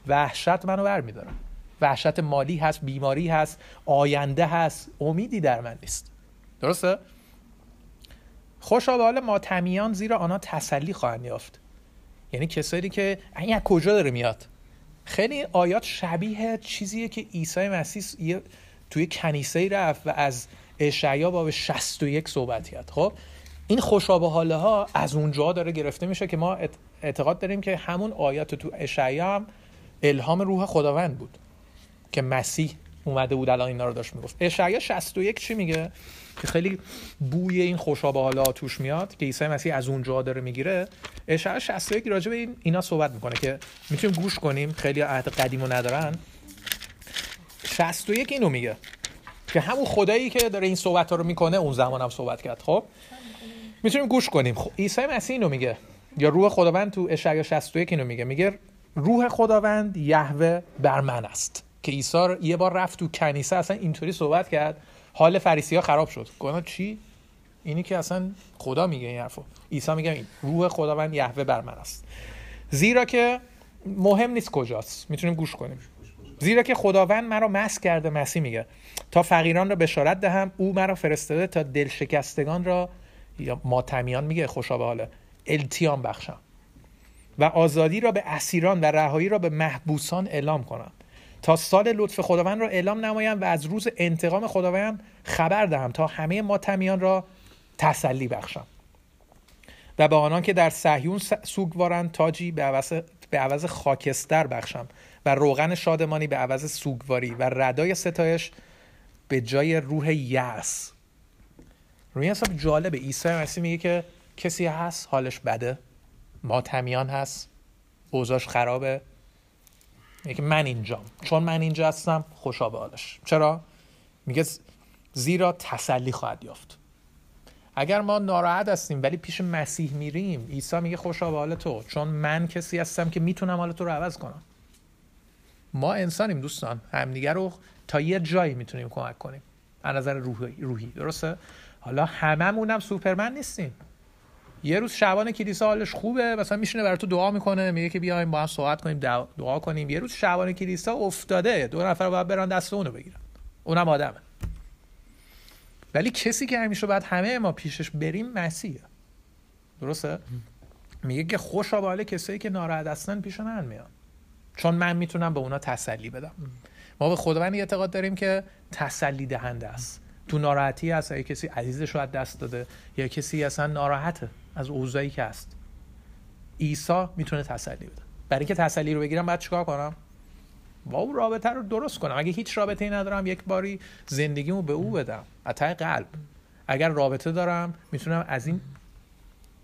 وحشت منو برمیداره. وحشت مالی هست بیماری هست آینده هست امیدی در من نیست. درسته؟ خوشا به حال ماتمیان زیرا آنها تسلی خواهند یافت. یعنی کسایی که این از کجا داره میاد؟ خیلی آیات شبیه چیزیه که عیسی مسیح توی کنیسه رفت و از اشعیا باب 61 صحبت کرد. خب این خوشابه حاله ها از اونجا داره گرفته میشه که ما اعتقاد داریم که همون آیات تو اشعیا هم الهام روح خداوند بود. که مسیح اومده بود الان اینا رو داشت می‌گفت. اشعیا 61 چی میگه؟ که خیلی بوی این خوشابه حالا توش میاد که عیسی مسیح از اونجا داره می‌گیره. اشعیا 61 راجع به این اینا صحبت می‌کنه که می‌تونیم گوش کنیم خیلی عهد قدیمو ندارن. 61 اینو میگه که همون خدایی که داره این صحبت ها رو می‌کنه اون زمان هم صحبت کرد. خب؟ می‌تونیم گوش کنیم. خب عیسی مسیح اینو میگه. یا روح خداوند تو اشعیا 61 اینو میگه. میگه روح خداوند یهوه بر من است. که عیسی یه بار رفت تو کنیسه اصلا اینطوری صحبت کرد. حال فریسی ها خراب شد. گفتن چی؟ اینی که اصلا خدا میگه این حرفو. عیسی میگه این روح خداوند یهوه بر من است. زیرا که مهم نیست کجاست. می‌تونیم گوش کنیم. زیرا که خداوند مرا مس کرده مسیح میگه. تا فقیران را بشارت دهم او مرا فرستاده تا دل شکستگان را یا ماتمیان میگه خوشا به حاله التیام بخشم. و آزادی را به اسیران و رهایی را به محبوسان اعلام کنم. تا سال لطف خداوند را اعلام نمایم و از روز انتقام خداوند خبر دهم تا همه ماتمیان را تسلی بخشم. و به آنان که در صهیون سوگوارند تاجی به عوض, به عوض خاکستر بخشم و روغن شادمانی به عوض سوگواری و ردای ستایش به جای روح یأس. روی حساب جالبه. عیسی مسیح میگه که کسی هست حالش بده. ماتمیان هست. اوضاش خرابه. میگه من اینجام چون من اینجا هستم خوشا به حالش. چرا؟ میگه زیرا تسلی خواهد یافت. اگر ما ناراحت هستیم ولی پیش مسیح میریم عیسی میگه خوشا به حال تو. چون من کسی هستم که می‌تونم حال تو رو عوض کنم. ما انسانیم دوستان. همدیگه رو تا یه جایی می‌تونیم کمک کنیم. از نظر روحی, روحی. درسته؟ حالا هممون هم سوپرمن نیستیم. یه روز شبان کلیسا حالش خوبه مثلا میشینه برای تو دعا می‌کنه میگه که بیایم با هم صحبت کنیم دعا کنیم. یه روز شبان کلیسا افتاده دو نفر باید برن دست اونو بگیرن. اونم آدمه. ولی کسی که همیشه باید همه ما پیشش بریم مسیحه. درسته؟ میگه که خوش حال کسایی که ناراحت هستن پیش من میان. چون من می‌تونم به اونا تسلی بدم. ما به خداوند اعتقاد داریم که تسلی دهنده است. تو ناراحتی هست یا کسی عزیزش رو دست داده یا کسی اصلا ناراحته. از اوضاعی که هست. عیسی می‌تونه تسلی بده. برای اینکه تسلی رو بگیرم باید چیکار کنم؟ با رابطه رو درست کنم. اگه هیچ رابطه ای ندارم یک باری زندگیمو به او بدم. از قلب. اگر رابطه دارم می‌تونم از این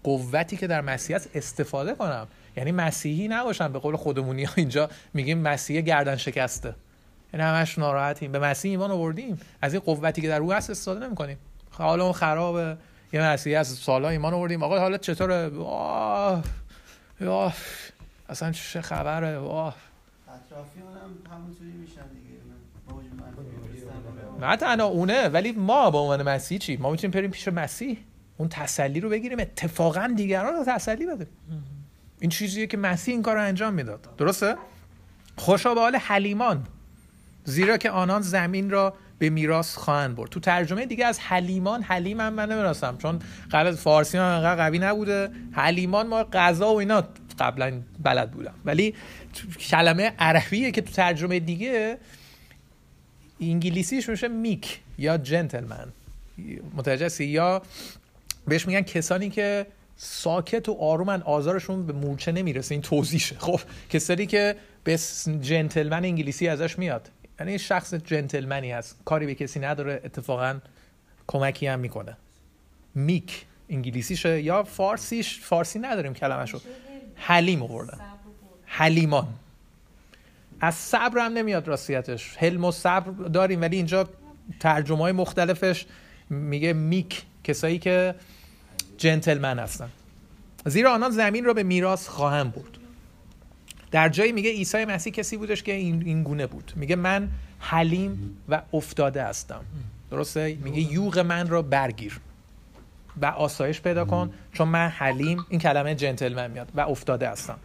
قوتی که در مسیح استفاده کنم. یعنی مسیحی نباشم. به قول خودمونی ها اینجا میگیم مسیح گردن شکسته. یعنی همش ناراحتیم. به مسیح ایمان آوردیم. از این قوتی که در او هست استفاده نمی‌کنیم. حالا اون خرابه. یه مسیحی از سالا ایمان آوردیم. آقا حالت چطوره؟ واه واه اصلا چه خبره؟ دیگه. نه تنها اونه ولی ما به عنوان مسیح چی؟ ما می‌تونیم بریم پیش مسیح. اون تسلی رو بگیریم. اتفاقا دیگران رو تسلی بدیم. این چیزیه که مسیح این کار رو انجام می‌داد. درسته؟ خوشا به حال حلیمان. زیرا که آنان زمین را به میراث خواهند برد. تو ترجمه دیگه از حلیمان حلیم هم من نمی‌رسم چون قبل فارسی انقدر قوی نبوده. حلیمان ما غذا و اینا قبلا بلد بودم. ولی کلمه عربیه که تو ترجمه دیگه انگلیسیش میشه میک یا جنتلمن. متوجه؟ یا بهش میگن کسانی که ساکت و آرومن آزارشون به مورچه نمی‌رسه. این توضیحشه. خب کسانی که به جنتلمن انگلیسی ازش میاد. یعنی شخص جنتلمنی هست. کاری به کسی نداره اتفاقا کمکی هم می‌کنه. میک انگلیسیشه یا فارسیش فارسی نداریم کلمهشو. حلیم آوردن. حلیمان. از صبر هم نمیاد راستیتش. حلم و صبر داریم ولی اینجا ترجمه های مختلفش میگه میک کسایی که جنتلمن هستن. زیرا آنان زمین را به میراث خواهم برد. در جایی میگه عیسی مسیح کسی بودش که این, این گونه بود. میگه من حلیم و افتاده هستم. درسته؟ میگه یوغ من را برگیر و آسایش پیدا کن چون من حلیم این کلمه جنتلمن میاد و افتاده هستم.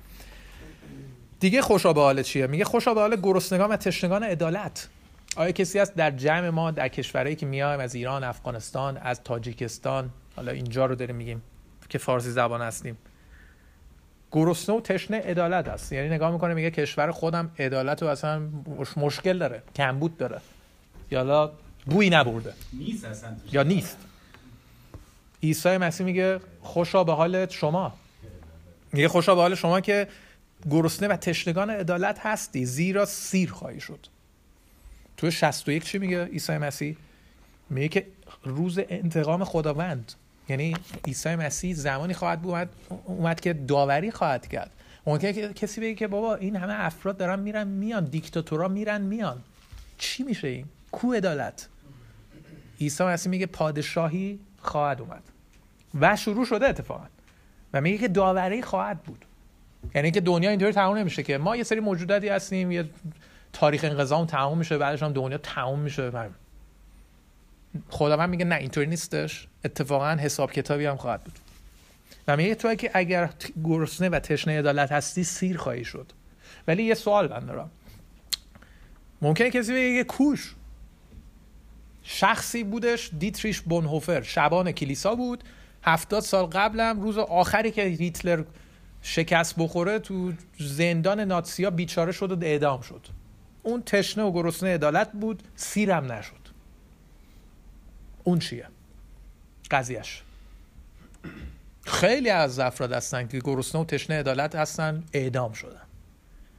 دیگه خوشا به حال چیه؟ میگه خوشا به حال گرسنگان و تشنگان عدالت. آیا کسی هست در جمع ما در کشورهایی که میایم از ایران افغانستان از تاجیکستان حالا اینجا رو داریم میگیم که فارسی زبان هستیم گرسنه و تشنه عدالت هست یعنی نگاه می‌کنه میگه کشور خودم عدالت و اصلا مش- مشکل داره کمبود داره. یا بوی نبرده. نیست اصلا. یا نیست. عیسی مسیح میگه خوشا به حال شما. میگه خوشا به حال شما که گرسنه و تشنگان عدالت هستی زیرا سیر خواهی شد. تو 61 چی میگه عیسی مسیح؟ میگه که روز انتقام خداوند یعنی عیسی مسیح زمانی خواهد بود اومد که داوری خواهد کرد. ممکنه که کسی بگه که بابا این همه افراد دارن میرن میان دیکتاتورا میرن میان. چی میشه این؟ کو عدالت؟ عیسی مسیح میگه پادشاهی خواهد اومد. و شروع شده اتفاقا. و میگه که داوری خواهد بود. یعنی که دنیا اینطوری تمام نمیشه که ما یه سری موجوداتی هستیم یه تاریخ انقضام تمام میشه بعدش هم دنیا تمام میشه. خداوند میگه نه اینطوری نیستش. اتفاقا حساب کتابی هم خواهد بود. و میگه تو که اگر گرسنه و تشنه عدالت هستی سیر خواهی شد. ولی یه سوال من دارم. ممکنه کسی بگه کوش. شخصی بودش دیتریش بونهوفر. شبان کلیسا بود. هفتاد سال قبلم روز آخری که هیتلر شکست بخوره تو زندان ناتسیا بیچاره شد و اعدام شد. اون تشنه و گرسنه عدالت بود. سیرم نشد. اون چیه؟ قضیهش خیلی از افراد هستن که گرسنه و تشنه عدالت هستن اعدام شدن.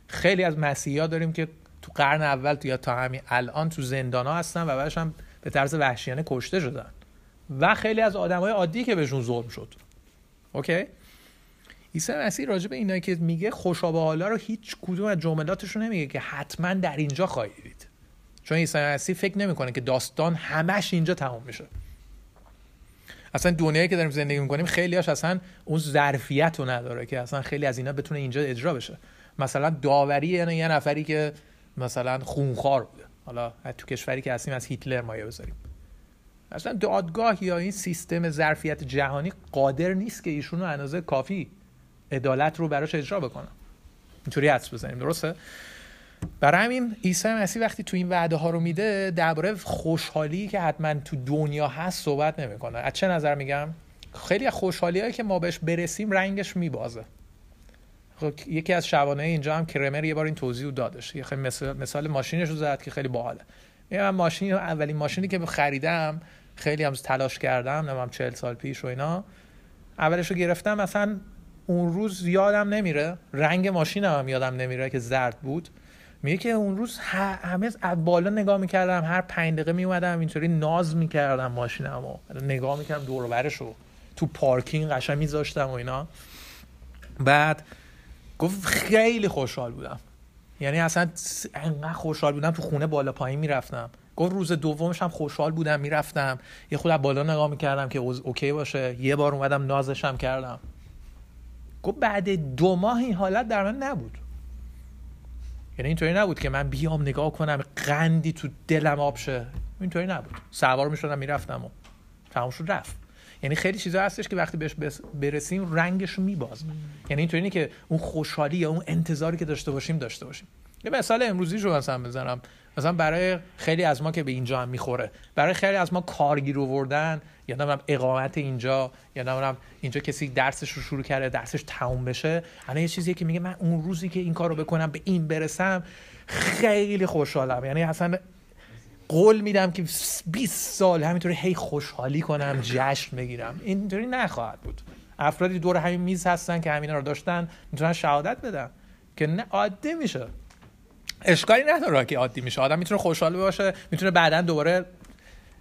خیلی از مسیحی ها داریم که تو قرن اول تو یا تا همین الان تو زندان ها هستن و بعدش هم به طرز وحشیانه کشته شدن. و خیلی از آدمای عادی که بهشون ظلم شد. اوکی؟ عیسی مسیح راجع به اینایی که میگه خوشا حالا رو هیچ کدوم از جملاتش رو نمیگه که حتما در اینجا خواهید دید. چون عیسی مسیح فکر نمی‌کنه که داستان همش اینجا تموم میشه. اصلا دنیایی که داریم زندگی می‌کنیم خیلی هاش اصلا اون ظرفیت رو نداره که اصلا خیلی از اینا بتونه اینجا اجرا بشه. مثلا داوری یعنی یه نفری که مثلا خونخوار بوده. حالا تو کشوری که هستیم از هیتلر مایه بذاریم. اصلا دادگاه یا این سیستم ظرفیت جهانی قادر نیست که ایشون اندازه کافی عدالت رو براش اجرا بکنن اینطوری حدس بزنیم. درسته؟ برای همین عیسی مسیح وقتی تو این وعده ها رو میده درباره خوشحالی که حتما تو دنیا هست صحبت نمی‌کنه. از چه نظر میگم؟ خیلی خوشحالی هایی که ما بهش برسیم رنگش میبازه. خب یکی از شبانه اینجا هم کرمر یه بار این توضیح رو دادش. یه خیلی مثال, مثال ماشینش رو زد که خیلی باحاله. من ماشین اولین ماشینی که خریدم خیلی هم تلاش کردم نمی‌دونم 40 سال پیش و اینا. اولش رو گرفتم مثلا اون روز یادم نمیره. رنگ ماشینم هم یادم نمیره که زرد بود. میگه که اون روز همه از بالا نگاه می‌کردم هر پنج دقیقه میومدم اینطوری ناز می‌کردم ماشینم و نگاه می‌کردم دور و رو تو پارکینگ قشنگ میذاشتم و اینا. بعد گفت خیلی خوشحال بودم. یعنی اصلا انقدر خوشحال بودم تو خونه بالا پایین می‌رفتم. گفت روز دومش هم خوشحال بودم می‌رفتم. یه خود بالا نگاه می‌کردم که اوکی باشه. یه بار اومدم نازشم کردم. گفت بعد دو ماه این حالت در من نبود. یعنی اینطوری نبود که من بیام نگاه کنم قندی تو دلم آب شه. اینطوری نبود. سوار می‌شدم می‌رفتم و تمام شد رفت. یعنی خیلی چیزا هستش که وقتی بهش برسیم رنگش رو میباز یعنی اینطوری که اون خوشحالی یا اون انتظاری که داشته باشیم داشته باشیم. یه مثال امروزی رو مثلا بزنم. مثلا برای خیلی از ما که به اینجا هم می‌خوره. برای خیلی از ما کارگیر آوردن یا نمی‌دونم اقامت اینجا یا نمی‌دونم اینجا کسی درسش رو شروع کرده درسش تموم بشه. الان یه چیزیه که میگه من اون روزی که این کارو بکنم به این برسم خیلی خوشحالم. یعنی اصلا قول میدم که 20 سال همینطوری هی خوشحالی کنم جشن بگیرم. اینطوری نخواهد بود. افرادی دور همین میز هستن که همینا رو داشتن می‌تونن شهادت بدن. که نه عادی میشه. اشکالی نداره که عادی میشه. آدم می‌تونه خوشحال باشه می‌تونه بعدا دوباره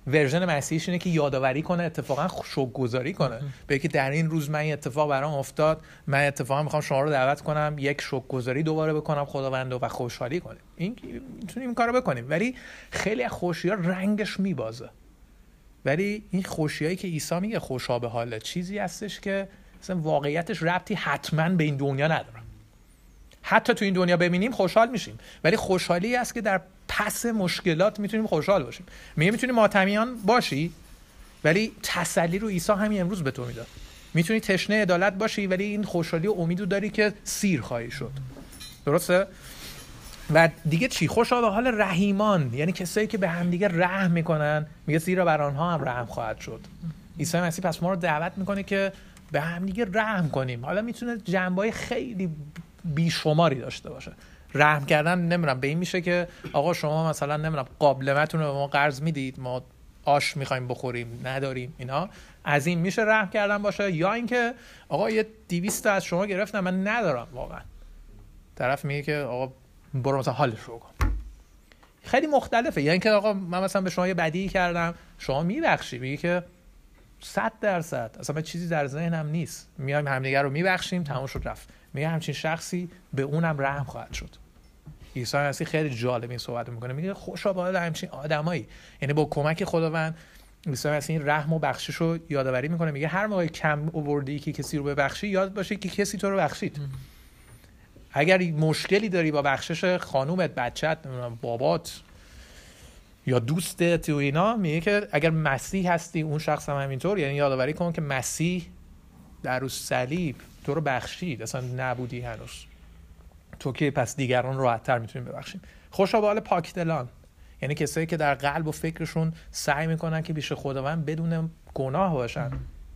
ورژن مسیحش اینه که یادآوری کنه اتفاقا شوک گذاری کنه. به که در این روز من اتفاق برام افتاد من اتفاقا می‌خوام شما رو دعوت کنم یک شوک گذاری دوباره بکنم خداوند و خوشحالی کنیم. این می‌تونیم این کارو بکنیم. ولی خیلی خوشی ها رنگش میبازه. ولی این خوشیایی که عیسی میگه خوشا به حاله چیزی هستش که مثلا واقعیتش ربطی حتما به این دنیا نداره. حتی تو این دنیا ببینیم خوشحال میشیم. ولی خوشحالی است که در پس مشکلات می‌تونیم خوشحال باشیم. میگه می‌تونی ماتمیان باشی ولی تسلی رو عیسی همین امروز به تو می‌داد. می‌تونی تشنه عدالت باشی ولی این خوشحالی و امیدو داری که سیر خواهی شد. درسته؟ و دیگه چی؟ خوشا به حال رحیمان یعنی کسایی که به همدیگه رحم می‌کنن. میگه زیرا بر آنها هم رحم خواهد شد. عیسی مسیح پس ما رو دعوت می‌کنه که به همدیگه رحم کنیم. حالا می‌تونه جنبای خیلی بیشماری داشته باشه. رحم کردن نمی‌دونم به این میشه که آقا شما مثلا نمی‌دونم قابلمتون رو به ما قرض می‌دید ما آش می‌خوایم بخوریم نداریم اینا. از این میشه رحم کردن باشه. یا اینکه آقا یه 200 از شما گرفتم من ندارم واقعا. طرف میگه که آقا برو مثلا حالش رو کن خیلی مختلفه. یعنی که آقا من مثلا به شما یه بدی کردم شما میبخشی. میگه که صد درصد. اصلا چیزی در ذهنم نیست. میایم همدیگه رو میبخشیم تموم شد رفت. میگه همچین شخصی به اونم رحم خواهد شد. عیسی مسیح خیلی جالب این صحبت می‌کنه. میگه خوشا به همچین آدمایی. یعنی با کمک خداوند عیسی مسیح این رحم و بخشش رو یادآوری می‌کنه. میگه هر موقع کم آوردی که کسی رو ببخشی یاد باشه که کسی تو رو بخشید. اگر مشکلی داری با بخشش خانومت بچت بابات یا دوستت و اینا میگه که اگر مسیح هستی اون شخص هم همینطور. یعنی یادآوری کن که مسیح در روز صلیب تو رو بخشید اصلا نبودی هنوز. تو که پس دیگران راحتتر می‌تونیم ببخشیم. خوشا به حال پاکدلان. یعنی کسایی که در قلب و فکرشون سعی می‌کنن که پیش خداوند بدون گناه باشن.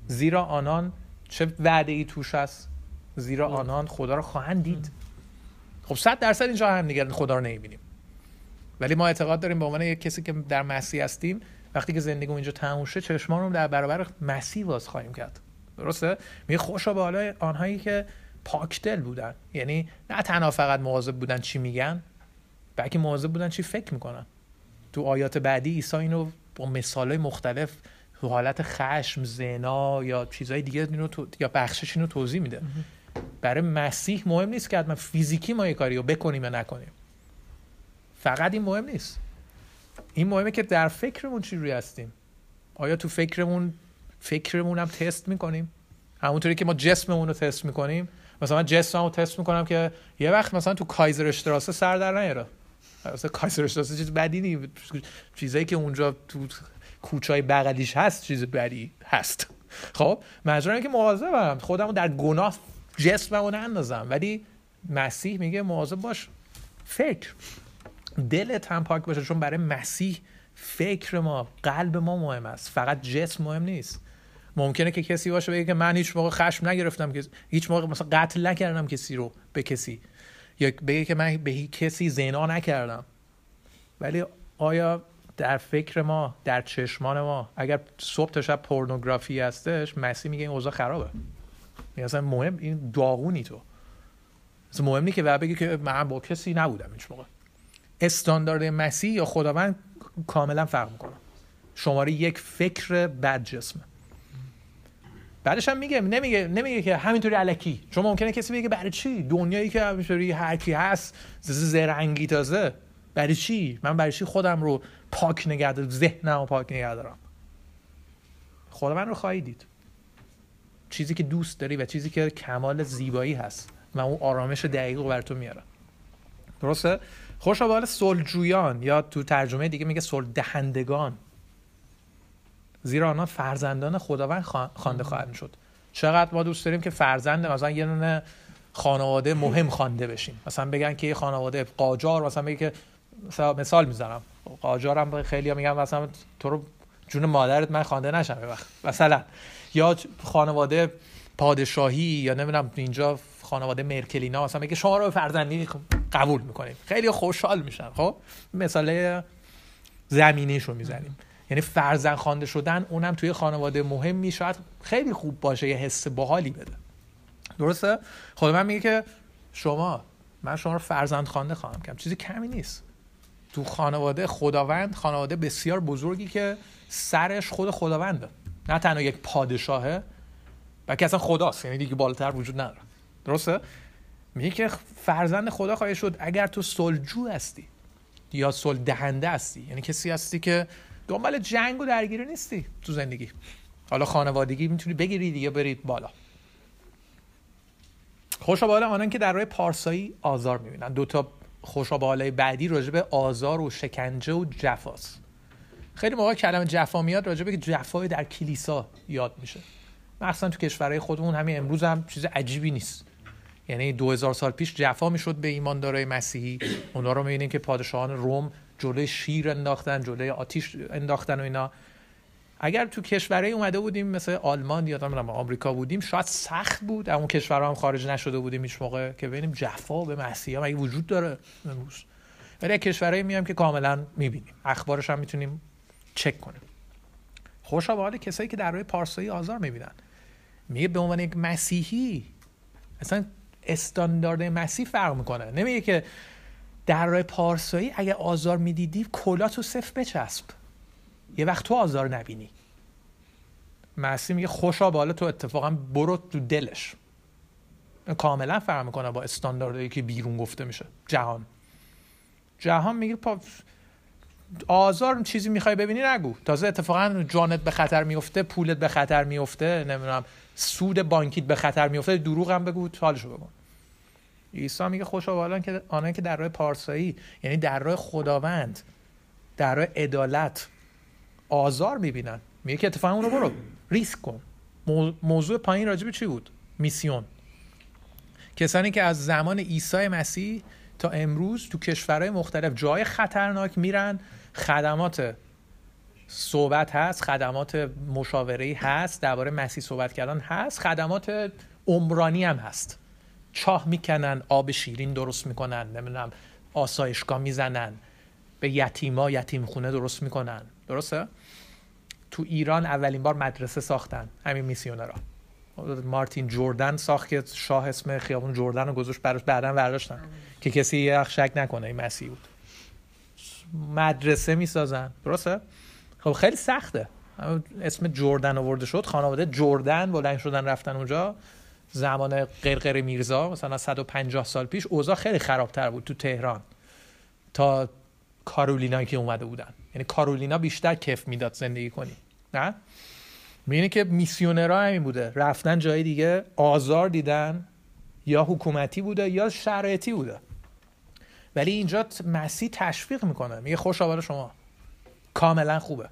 زیرا آنان چه وعده ای توش هست زیرا آنان خدا رو خواهند دید. خب صد درصد اینجا هم دیگر خدا رو نمی‌بینیم. ولی ما اعتقاد داریم به عنوان یک کسی که در مسیح هستیم وقتی که زندگی اینجا تموم شه چشمان رو در برابر مسیح باز خواهیم کرد. درسته؟ میگه خوشا به حال آنهایی که پاکدل بودن. یعنی نه تنها فقط مواظب بودن چی میگن بلکه مواظب بودن چی فکر می‌کنن. تو آیات بعدی عیسی اینو با مثالای مختلف تو حالت خشم زنا یا چیزهای دیگه اینو تو... یا بخشش اینو توضیح میده. برای مسیح مهم نیست که حتما فیزیکی ما یه کاری رو بکنیم یا نکنیم. فقط این مهم نیست. این مهمه که در فکرمون چی روی هستیم؟ آیا تو فکرمون فکرمون هم تست می‌کنیم. همونطوری که ما جسممون رو تست می‌کنیم. مثلا من جسمم رو تست می‌کنم که یه وقت مثلا تو کایزر اشتراسه سر در نیاره. مثلا کایزر اشتراسه چیز بدی نیست. چیزایی که اونجا تو کوچای بغلیش هست چیز بدی هست. خب مجبورم که مواظبم. خودمو در گناه جسممو نندازم. ولی مسیح میگه مواظب باش. فکر. دلت هم پاک باشه چون برای مسیح فکر ما قلب ما مهم است. فقط جسم مهم نیست. ممکنه که کسی باشه بگه که من هیچ موقع خشم نگرفتم که هیچ موقع مثلا قتل نکردم کسی رو به کسی. یا بگه که من به کسی زنا نکردم. ولی آیا در فکر ما در چشمان ما اگر صبح تا شب پورنوگرافی هستش مسیح میگه این اوضاع خرابه. مثلا مهم این داغونی تو. مثلا مهم نیست که بگه که من با کسی نبودم هیچ موقع. استاندارد مسیح یا خداوند کاملا فرق می‌کنه. شماره یک فکر بد جسمه. بعدش هم میگه نمیگه نمیگه که همینطوری علکی. چون ممکنه کسی بگه برای چی؟ دنیایی که همینطوری هر کی هست زرنگی تازه. برای چی؟ من برای چی خودم رو پاک نگه دارم ذهنم رو پاک نگه دارم؟ خداوند رو خواهی دید. چیزی که دوست داری و چیزی که کمال زیبایی هست. و اون آرامش دقیق رو بر تو میاره درسته؟ خوش به حال سلجویان یا تو ترجمه دیگه میگه سل دهندگان زیرا آنها فرزندان خداوند خوانده خواهند شد. چقدر ما دوست داریم که فرزند مثلا یه دونه خانواده مهم خوانده بشیم. مثلا بگن که یه خانواده قاجار مثلا بگه که مثلا مثال می‌زنم. قاجارم خیلی میگم مثلا تو رو جون مادرت من خوانده نشم وقت. مثلا. یا خانواده پادشاهی یا نمی‌دونم اینجا خانواده مرکلینا مثلا میگه شما رو به فرزندی قبول می‌کنیم. خیلی خوشحال میشن خب؟ مثال زمینیش رو می‌زنیم. یعنی فرزند خوانده شدن اونم توی خانواده مهمی شاید خیلی خوب باشه یه حس باحالی بده. درسته؟ خود من میگه که شما من شما رو فرزند خوانده خواهم کردم چیزی کمی نیست. تو خانواده خداوند خانواده بسیار بزرگی که سرش خود خداونده. نه تنها یک پادشاهه بلکه اصلا خداست. یعنی دیگه بالاتر وجود نداره. درسته؟ میگه که فرزند خدا خواهی شد اگر تو سلجو هستی یا سل دهنده هستی. یعنی کسی هستی که دنبال جنگ و درگیری نیستی تو زندگی. حالا خانوادگی می‌تونی بگیری دیگه برید بالا. خوشا بالا آنان که در راه پارسایی آزار می‌بینن. دو تا خوشا بالای بعدی راجع به آزار و شکنجه و جفاست. خیلی موقع کلمه جفا میاد راجع به جفای در کلیسا یاد میشه. مخصوصا تو کشورهای خودمون همین امروز هم چیز عجیبی نیست. یعنی دو هزار سال پیش جفا می‌شد به ایماندارای مسیحی. اونا رو می‌بینیم که پادشاهان روم جلوی شیر انداختن جلوی آتیش انداختن و اینا. اگر تو کشورهای اومده بودیم مثل آلمان یا آمریکا بودیم شاید سخت بود. اما کشورها هم خارج نشده بودیم هیچ موقع که ببینیم جفا به مسیحا مگه وجود داره امروز. ولی کشورهایی میام که کاملا می‌بینیم. اخبارش هم می‌تونیم چک کنیم. خوشا به حال کسایی که در روی پارسایی آزار می‌بینن. میگه به عنوان یک مسیحی اصلا استاندارد مسیح فرق می‌کنه. نمیگه که در راه پارسایی اگه آزار می‌دیدی کلاتو صف بچسب. یه وقت تو آزار نبینی. مسیح میگه خوشا بالا تو اتفاقا برو تو دلش. کاملا فرق می‌کنه با استانداردهایی که بیرون گفته میشه. جهان. جهان میگه پا آزار چیزی می‌خوای ببینی نگو. تازه اتفاقا جانت به خطر میفته پولت به خطر میفته نمی‌دونم سود بانکیت به خطر میفته دروغ هم بگو حالشو بگو. عیسی میگه خوشا که آنها که در راه پارسایی یعنی در راه خداوند در راه عدالت آزار می‌بینن. میگه که اتفاقا اونو برو ریسک کن. موضوع پایین راجبه چی بود؟ میسیون. کسانی که از زمان عیسی مسیح تا امروز تو کشورهای مختلف جای خطرناک میرن خدمات صحبت هست خدمات مشاوره هست درباره مسیح صحبت کردن هست خدمات عمرانی هم هست. چاه می‌کنن آب شیرین درست می‌کنن نمی‌دونم آسایشگاه می‌زنن به یتیما یتیم خونه درست می‌کنن. درسته؟ تو ایران اولین بار مدرسه ساختن همین میسیونرا. مارتین جردن ساخت که شاه اسم خیابون جردن رو گذاشت براش بعدا برداشتن. که کسی یه شک نکنه این مسیح بود. مدرسه می‌سازن. درسته؟ خب خیلی سخته. اسم جردن آورده شد خانواده جردن بلند شدن رفتن اونجا. زمان قرقر میرزا مثلا 150 سال پیش اوضاع خیلی خرابتر بود تو تهران تا کارولینایی که اومده بودن. یعنی کارولینا بیشتر کف می‌داد زندگی کنی. نه؟ می‌بینی که میسیونرها همین بوده. رفتن جای دیگه آزار دیدن یا حکومتی بوده یا شرایطی بوده. ولی اینجا مسیح تشویق می‌کنه. میگه خوش آباد شما. کاملا خوبه.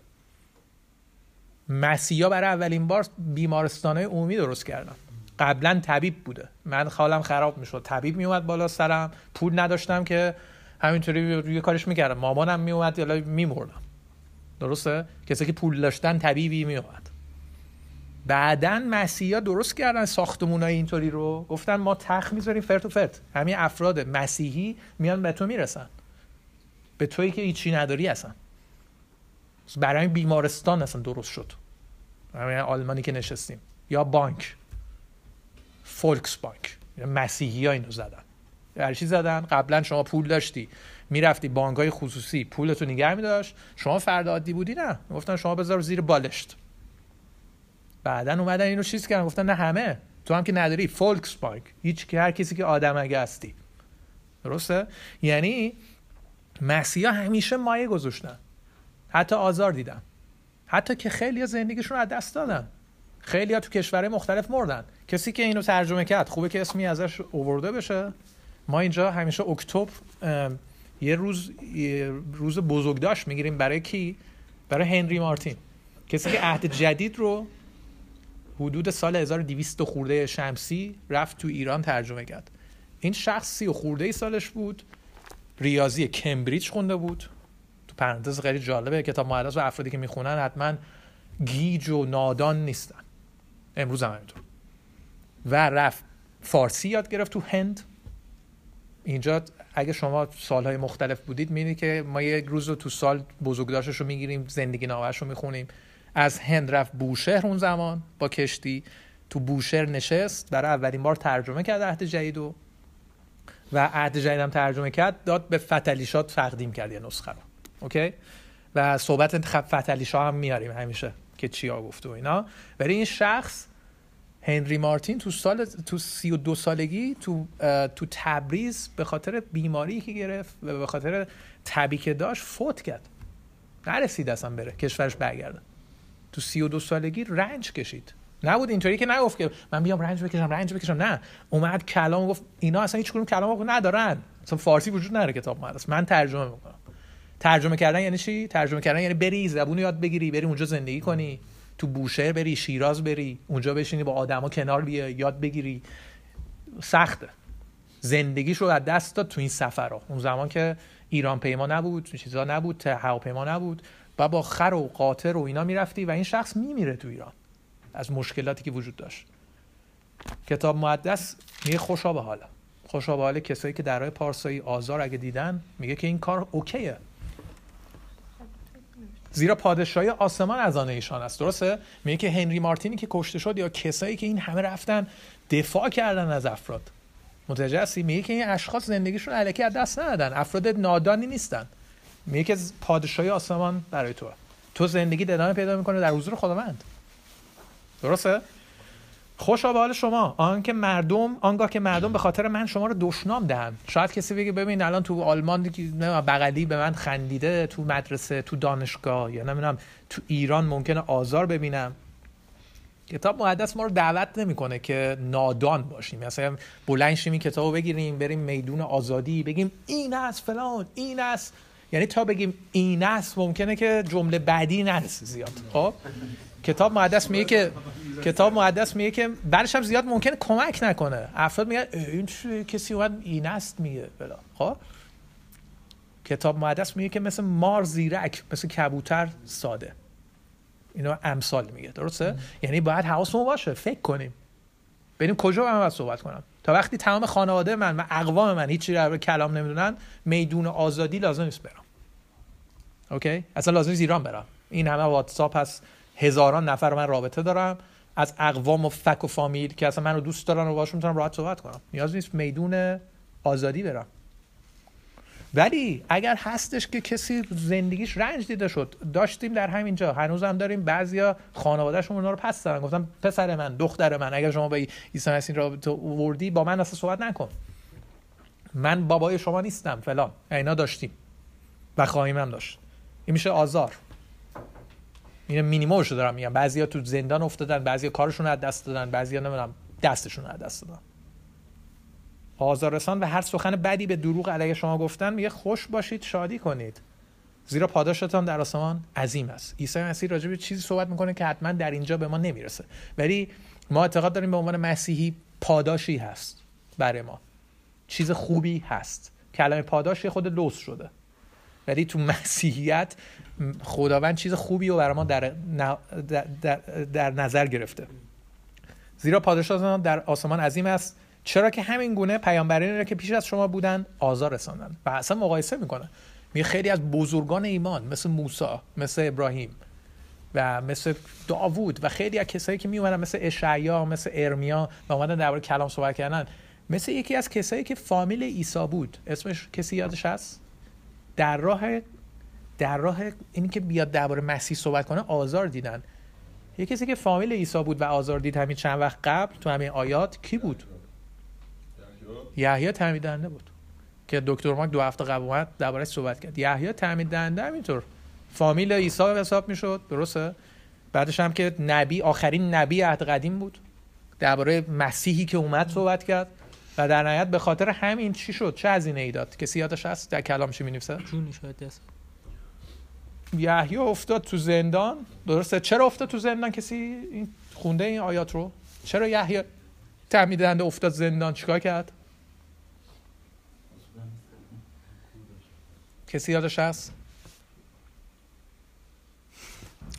مسیحا برای اولین بار بیمارستان عمومی درست کردن. قبلا طبیب بوده. من خالم خراب می‌شد. طبیب میومد بالا سرم. پول نداشتم که همینطوری روی کارش می‌کردم. مامانم میومد یا میمردم. درسته؟ کسی که پول داشتن طبیبی میومد بعدا مسیحا درست کردن ساختمونای اینطوری رو. گفتن ما تخ می‌ذاریم فرت و فرت. همین افراد مسیحی میان به تو می‌رسن. به تویی که هیچی نداری اصلا. برای بیمارستان اصلا درست شد. همین آلمانی که نشستیم. یا بانک. فولکس بانک مسیحی ها اینو زدن. هر چی زدن قبلا شما پول داشتی. می‌رفتی بانک های خصوصی پولتو نگه میداشت. شما فرد عادی بودی نه. گفتن شما بذار زیر بالشت. بعدا اومدن اینو چیز کردن. گفتن نه همه. تو هم که نداری فولکس بانک هیچ که هر کسی که آدم اگه هستی. درسته؟ یعنی مسیحا همیشه مایه گذاشتن. حتی آزار دیدن. حتی که خیلی زندگیشون از دست دادن. خیلی ها تو کشورهای مختلف مردن. کسی که اینو ترجمه کرد خوبه که اسمی ازش اوورده بشه. ما اینجا همیشه اکتبر یه روز یه روز بزرگداشت می‌گیریم برای کی؟ برای هنری مارتین. کسی که عهد جدید رو حدود سال 1200 خورده شمسی رفت تو ایران ترجمه کرد. این شخص سی و خورده ای سالش بود ریاضی کمبریج خونده بود. تو پرانتز خیلی جالبه کتاب مقدس و افرادی که می‌خونن حتما گیج و نادان نیستن. امروز هم همینطور. و رفت. فارسی یاد گرفت تو هند. اینجا اگه شما سالهای مختلف بودید می‌بینید که ما یک روز رو تو سال بزرگداشتش رو می‌گیریم زندگی نامش رو می‌خونیم. از هند رفت بوشهر اون زمان با کشتی. تو بوشهر نشست. برای اولین بار ترجمه کرد عهد جدید و و عهد جدید هم ترجمه کرد داد به فتلیشات تقدیم کرد یه نسخه رو. اوکی؟ و صحبت فتلیشا هم میاریم همیشه. که چیا گفته و اینا. ولی این شخص هنری مارتین تو سال تو 32 سالگی تو تو تبریز به خاطر بیماری که گرفت و به خاطر تبی که داشت فوت کرد. نرسید اصلا بره. کشورش برگرده. تو 32 سالگی رنج کشید. نبود اینطوری که نگفت که من بیام رنج بکشم رنج بکشم. نه. اومد کلام گفت اینا اصلا هیچ کلام ندارن. اصلا فارسی وجود نداره کتاب مقدس من ترجمه می‌کنم. ترجمه کردن یعنی چی؟ ترجمه کردن یعنی بری زبون یاد بگیری بری اونجا زندگی کنی تو بوشهر بری شیراز بری اونجا بشینی با آدما کنار بیای یاد بگیری. سخته. زندگیش رو از دست داد تو این سفرها. اون زمان که ایران پیما نبود چیزا نبود هواپیما نبود و با خر و قاطر و اینا می‌رفتی و این شخص میمیره تو ایران از مشکلاتی که وجود داشت. کتاب مقدس میگه خوشا به حالا. خوشا به حال کسایی که درهای پارسایی آزار اگه دیدن میگه که این کار اوکیه. زیرا پادشاهی آسمان از آن ایشان است. درسته؟ میگه که هنری مارتینی که کشته شد یا کسایی که این همه رفتن دفاع کردن از افراد. متوجه هستی؟ میگه که این اشخاص زندگیشون الکی از دست ندادن. افراد نادانی نیستن. میگه که پادشاهی آسمان برای تو تو زندگی ادامه پیدا می‌کنه در حضور خداوند. درسته؟ خوشا به حال شما. آنکه مردم آنگاه که مردم به خاطر من شما رو دشنام دهند. شاید کسی بگه ببین الان تو آلمان بغلی به من خندیده تو مدرسه تو دانشگاه یا نمی‌دونم تو ایران ممکنه آزار ببینم. کتاب مقدس ما رو دعوت نمی‌کنه که نادان باشیم. مثلا بلند شیم این بگیریم بریم میدون آزادی بگیم این است فلان این است. یعنی تا بگیم این است ممکنه که جمله بعدی نرسه زیاد. خب؟ کتاب مقدس میگه که کتاب مقدس میگه که بعدش هم زیاد ممکنه کمک نکنه. افراد میگن این کسی اومد این است میگه بلا. خب؟ کتاب مقدس میگه که مثل مار زیرک مثل کبوتر ساده. اینا امثال میگه درسته؟ یعنی باید حواسمون باشه فکر کنیم. ببینیم کجا من باید صحبت کنم. تا وقتی تمام خانواده من و اقوام من هیچی رو کلام نمی‌دونن میدون آزادی لازم نیست برم. اوکی؟ اصلا لازم نیست ایران برم. این همه واتساپ هست. هزاران نفر من رابطه دارم. از اقوام و فک و فامیل که اصلا من رو دوست دارن و باشون می‌تونم راحت صحبت کنم. نیاز نیست میدون آزادی برم. ولی اگر هستش که کسی زندگیش رنج دیده شد داشتیم در همینجا هنوز هم داریم بعضیا خانوادهشون اونا رو پس دارن. گفتم پسر من دختر من اگر شما با عیسی مسیح رابطه وردی با من اصلا صحبت نکن. من بابای شما نیستم فلان. اینا داشتیم و خواهیم هم داشت. این میشه آزار. این مینیمومش رو دارم میگم. بعضیا تو زندان افتادن بعضیا کارشون از دست دادن بعضیا نمی‌دونم دستشون از دست دادن. آزارسان و هر سخن بدی به دروغ علیه شما گفتن میگه خوش باشید شادی کنید. زیرا پاداشتان در آسمان عظیم است. عیسی مسیح راجع به چیزی صحبت می‌کنه که حتما در اینجا به ما نمی‌رسه. ولی ما اعتقاد داریم به عنوان مسیحی پاداشی هست برای ما. چیز خوبی هست. کلمه پاداش خود لوس شده. ولی تو مسیحیت خداوند چیز خوبی رو برای ما در, در, در, نظر گرفته. زیرا پاداشتان در آسمان عظیم است. چرا که همین گونه پیامبرانی را که پیش از شما بودن آزار رساندن و اصلا مقایسه می‌کنه. میگه خیلی از بزرگان ایمان مثل موسی مثل ابراهیم و مثل داوود و خیلی از کسایی که میومدن مثل اشعیا مثل ارمیا و اومدن درباره کلام صحبت کردن مثل یکی از کسایی که فامیل عیسی بود. اسمش کسی یادش هست؟ در راه در راه اینی که بیاد درباره مسیح صحبت کنه آزار دیدن. یه کسی که فامیل عیسی بود و آزار دید همین چند وقت قبل تو همین آیات کی بود؟ یحیی تعمید دهنده بود. که دکتر ماک دو هفته قبل اومد دربارش صحبت کرد. یحیی تعمید دهنده همینطور. فامیل عیسی حساب می‌شد. درسته؟ بعدش هم که نبی آخرین نبی عهد قدیم بود. درباره مسیحی که اومد صحبت کرد. و در نهایت به خاطر همین چی شد؟ چه هزینه ای داد؟ کسی یادش هست؟ در کلامش می نویسه جونی شاید دست. یحیی افتاد تو زندان. درسته؟ چرا افتاد تو زندان؟ کسی این خونده این آیات رو؟ چرا یحیی تعمید دهنده افتاد زندان؟ چیکار کرد؟ کسی یادش هست؟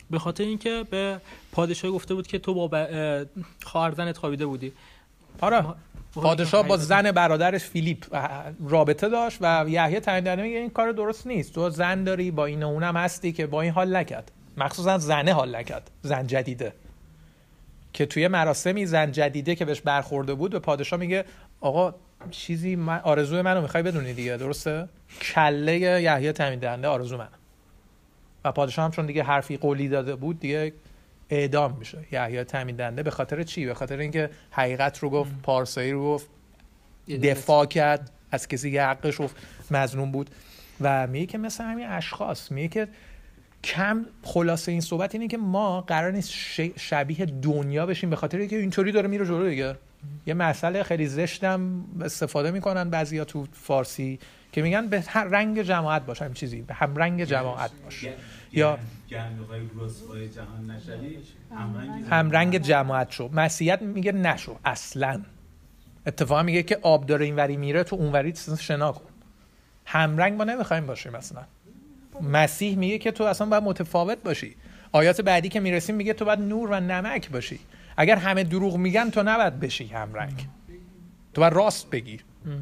به خاطر اینکه به پادشاه گفته بود که تو با خواهر خوابیده بودی. آره. پادشاه با زن برادرش فیلیپ رابطه داشت و یحیی تعیین میگه این کار درست نیست. تو زن داری با این و اونم هستی که با این حال نکرد. مخصوصا زنه حال نکرد زن جدیده. که توی مراسمی زن جدیده که بهش برخورده بود به پادشاه میگه آقا چیزی من آرزوی منو می‌خوای بدونی دیگه درسته؟ کله یحیی تعیین دهنده آرزو من و پادشاه هم چون دیگه حرفی قولی داده بود دیگه اعدام میشه. یحیی دهنده به خاطر چی؟ به خاطر اینکه حقیقت رو گفت پارسایی رو گفت دفاع کرد از کسی که حقش رو مظلوم بود. و میگه که مثل همین اشخاص میگه که کم خلاصه این صحبت اینه که ما قرار نیست شبیه دنیا بشیم به خاطر اینکه اینطوری داره میره جلو دیگه. یه مسئله خیلی زشتم استفاده می‌کنن بعضیا تو فارسی. که میگن به هر رنگ جماعت باش چیزی به هم رنگ جماعت باش. یا- یا هم رنگ جماعت. شو. مسیحیت میگه نشو اصلا. اتفاقا میگه که آب داره اینوری میره تو اونوری شنا کن. همرنگ ما نمی‌خوایم باشیم اصلا. مسیح میگه که تو اصلا باید متفاوت باشی. آیات بعدی که می‌رسیم میگه تو باید نور و نمک باشی. اگر همه دروغ میگن تو نباید بشی همرنگ تو باید راست بگی.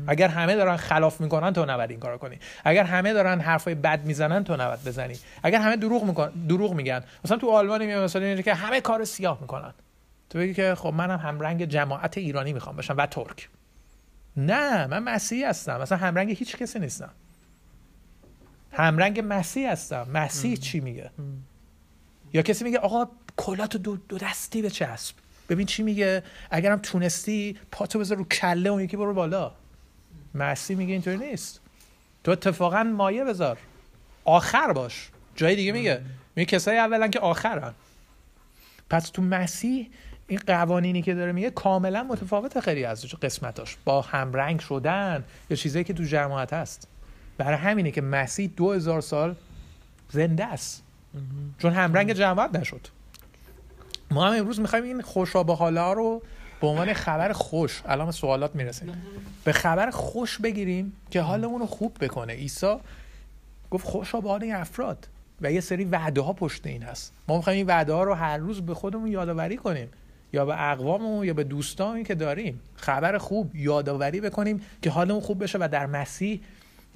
اگر همه دارن خلاف می‌کنن تو نباید این کارو کنی. اگر همه دارن حرفای بد می‌زنن تو نباید بزنی. اگر همه دروغ میکن دروغ میگن. مثلا تو آلمان میگه مثلا اینجا که همه کار سیاه می‌کنن. تو بگی که خب منم همرنگ جماعت ایرانی می‌خوام باشم و ترک. نه من مسیحی هستم. مثلا همرنگ هیچ کسی نیستم. همرنگ مسیح هستم. مسیح چی میگه؟ یا کسی میگه آقا کلاتو دو, دو دستی به چسب. ببین چی میگه؟ اگرم تونستی پاتو بذار رو کله اون یکی برو بالا. مسیح میگه اینطوری نیست. تو اتفاقا مایه بذار. آخر باش. جای دیگه میگه. میگه کسایی اولا که آخرن. پس تو مسیح این قوانینی که داره میگه کاملا متفاوت خیلی از قسمتاش. با همرنگ شدن یا چیزایی که تو جماعت هست. برای همینه که مسیح دو هزار سال زنده است. چون همرنگ جماعت نشد. ما هم امروز می‌خوایم این خوشا به حالا رو به عنوان خبر خوش الان سوالات می‌رسیم به خبر خوش بگیریم که حالمون رو خوب بکنه. عیسی گفت خوشا به این افراد. و یه سری وعده ها پشت این هست. ما می‌خوایم این وعده ها رو هر روز به خودمون یادآوری کنیم. یا به اقواممون یا به دوستانی که داریم. خبر خوب یادآوری بکنیم که حالمون خوب بشه و در مسیح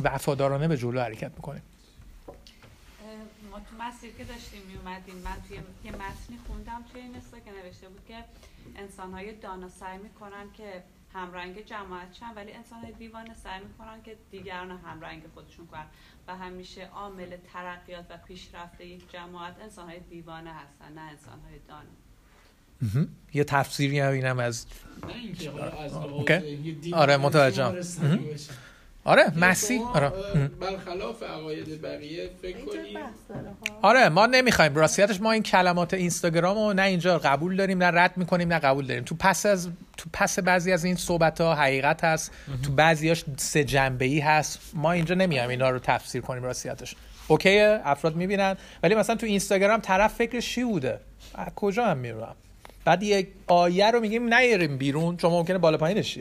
وفادارانه به جلو حرکت می‌کنیم ما تو مسیر که داشتیم می اومدیم من توی یه متنی خوندم توی این که نوشته بود که انسان های دانا سعی می‌کنن که همرنگ جماعت شن ولی انسان های دیوانه سعی می‌کنن که دیگران همرنگ خودشون کنن. و همیشه عامل ترقیات و پیشرفت یک جماعت انسان های دیوانه هستن نه انسان های دانا یه تفسیری هم اینم از آره، متوجهم. آره مسیح. شما، آره. برخلاف عقاید بقیه فکر آره ما نمی‌خوایم. راستیتش ما این کلمات اینستاگرام رو نه اینجا قبول داریم نه رد می‌کنیم نه قبول داریم. تو پس از تو پس بعضی از این صحبت ها حقیقت هست. تو بعضیاش سه جنبه ای هست. ما اینجا نمیایم اینا رو تفسیر کنیم راستیتش. اوکیه؟ افراد می‌بینن. ولی مثلا تو اینستاگرام طرف فکرش چی بوده؟ از کجا هم میرم بعد یک آیه رو میگیم نیاریم بیرون چون ممکنه بالا پایینش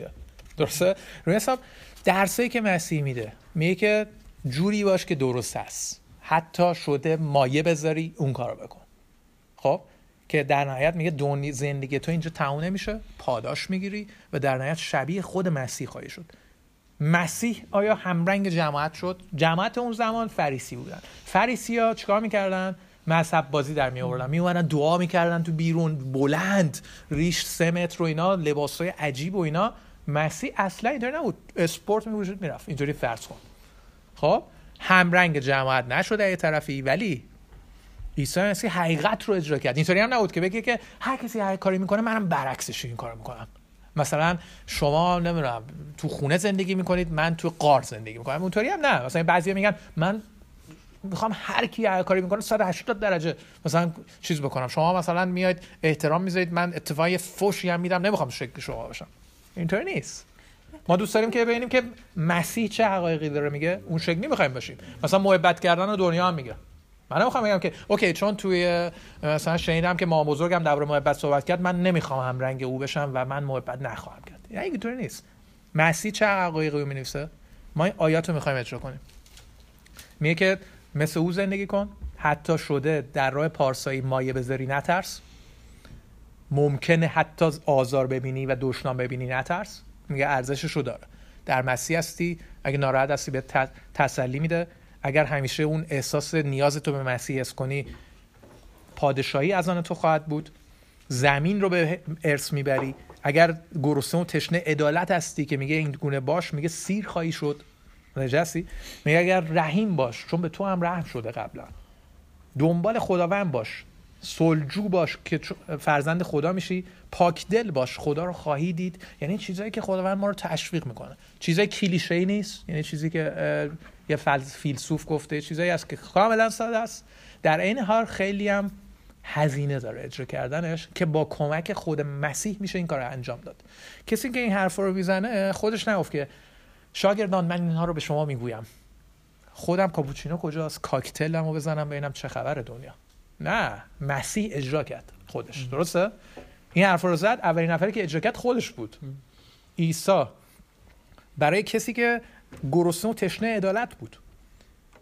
درسته؟ روی حساب درسایی که مسیح میده. میگه که جوری باش که درست هست. حتی شده مایه بذاری اون کارو بکن. خب؟ که در نهایت میگه دنیا زندگی تو اینجا تموم نمیشه. پاداش می‌گیری و در نهایت شبیه خود مسیح خواهی شد. مسیح آیا همرنگ جماعت شد؟ جماعت اون زمان فریسی بودن. فریسی ها چیکار می‌کردن؟ مذهب بازی در می آوردن می دعا می‌کردن تو بیرون. بلند ریش سه متر و اینا لباس های عجیب و اینا. مسیح اصلا اینطوری نبود. اسپورت می وجود می‌رفت. اینطوری فرض کن. خب؟ همرنگ جماعت نشده یه طرفی ولی عیسی مسیح حقیقت رو اجرا کرد. اینطوری هم نبود که بگه که هر کسی هر کاری می‌کنه منم برعکسش این کارو می‌کنم. مثلا شما نمی‌دونم تو خونه زندگی می‌کنید من تو قار زندگی می‌کنم. اونطوری هم نه. مثلا بعضیا میگن من می‌خوام هر کی هر کاری می‌کنه 180 درجه مثلا چیز بکنم. شما مثلا میاید احترام می‌ذارید من اتفاقی فوشی هم میدم. نمی‌خوام شکل شما باشم. اینطوری نیست. ما دوست داریم که ببینیم که مسیح چه حقایقی داره. میگه اون شکلی می‌خوایم باشیم. مثلا محبت کردن رو دنیا هم میگه. من نمی‌خوام بگم که اوکی چون توی مثلا شنیدم که ما بزرگم درباره محبت صحبت کرد من نمی‌خوام هم رنگ او بشم و من محبت نخواهم کرد. یعنی اینطوری نیست. مسیح چه حقایقی رو می‌نویسه؟ ما این آیات رو می‌خوایم اجرا کنیم. میگه که مثل او زندگی کن حتی شده در راه پارسایی مایه بذاری نترس. ممکنه حتی آزار ببینی و دشنام ببینی نترس. میگه ارزشش رو داره. در مسیح هستی اگه ناراحت هستی به تسلی میده. اگر همیشه اون احساس نیاز تو به مسیح حس کنی پادشاهی از آن تو خواهد بود. زمین رو به ارث می‌بری. اگر گرسنه و تشنه عدالت هستی که میگه این گونه باش میگه سیر خواهی شد. نجسی میگه اگر رحیم باش چون به تو هم رحم شده قبلا. دنبال خداوند باش. سلجو باش که فرزند خدا میشی پاک دل باش خدا رو خواهی دید. یعنی چیزایی که خداوند ما رو تشویق می‌کنه. چیزای کلیشه ای نیست یعنی چیزی که یه فیلسوف گفته چیزایی هست که کاملا ساده است. در این حال خیلی هم هزینه داره اجرا کردنش که با کمک خود مسیح میشه این کار رو انجام داد. کسی که این حرف رو می‌زنه خودش نگفت که شاگردان من اینها رو به شما می‌گویم. خودم کاپوچینو کجاست؟ کاکتلمو بزنم ببینم چه خبر دنیا. نه مسیح اجرا کرد خودش. درسته؟ این حرف رو زد اولین نفری که اجرا کرد خودش بود. عیسی. برای کسی که گرسنه و تشنه عدالت بود.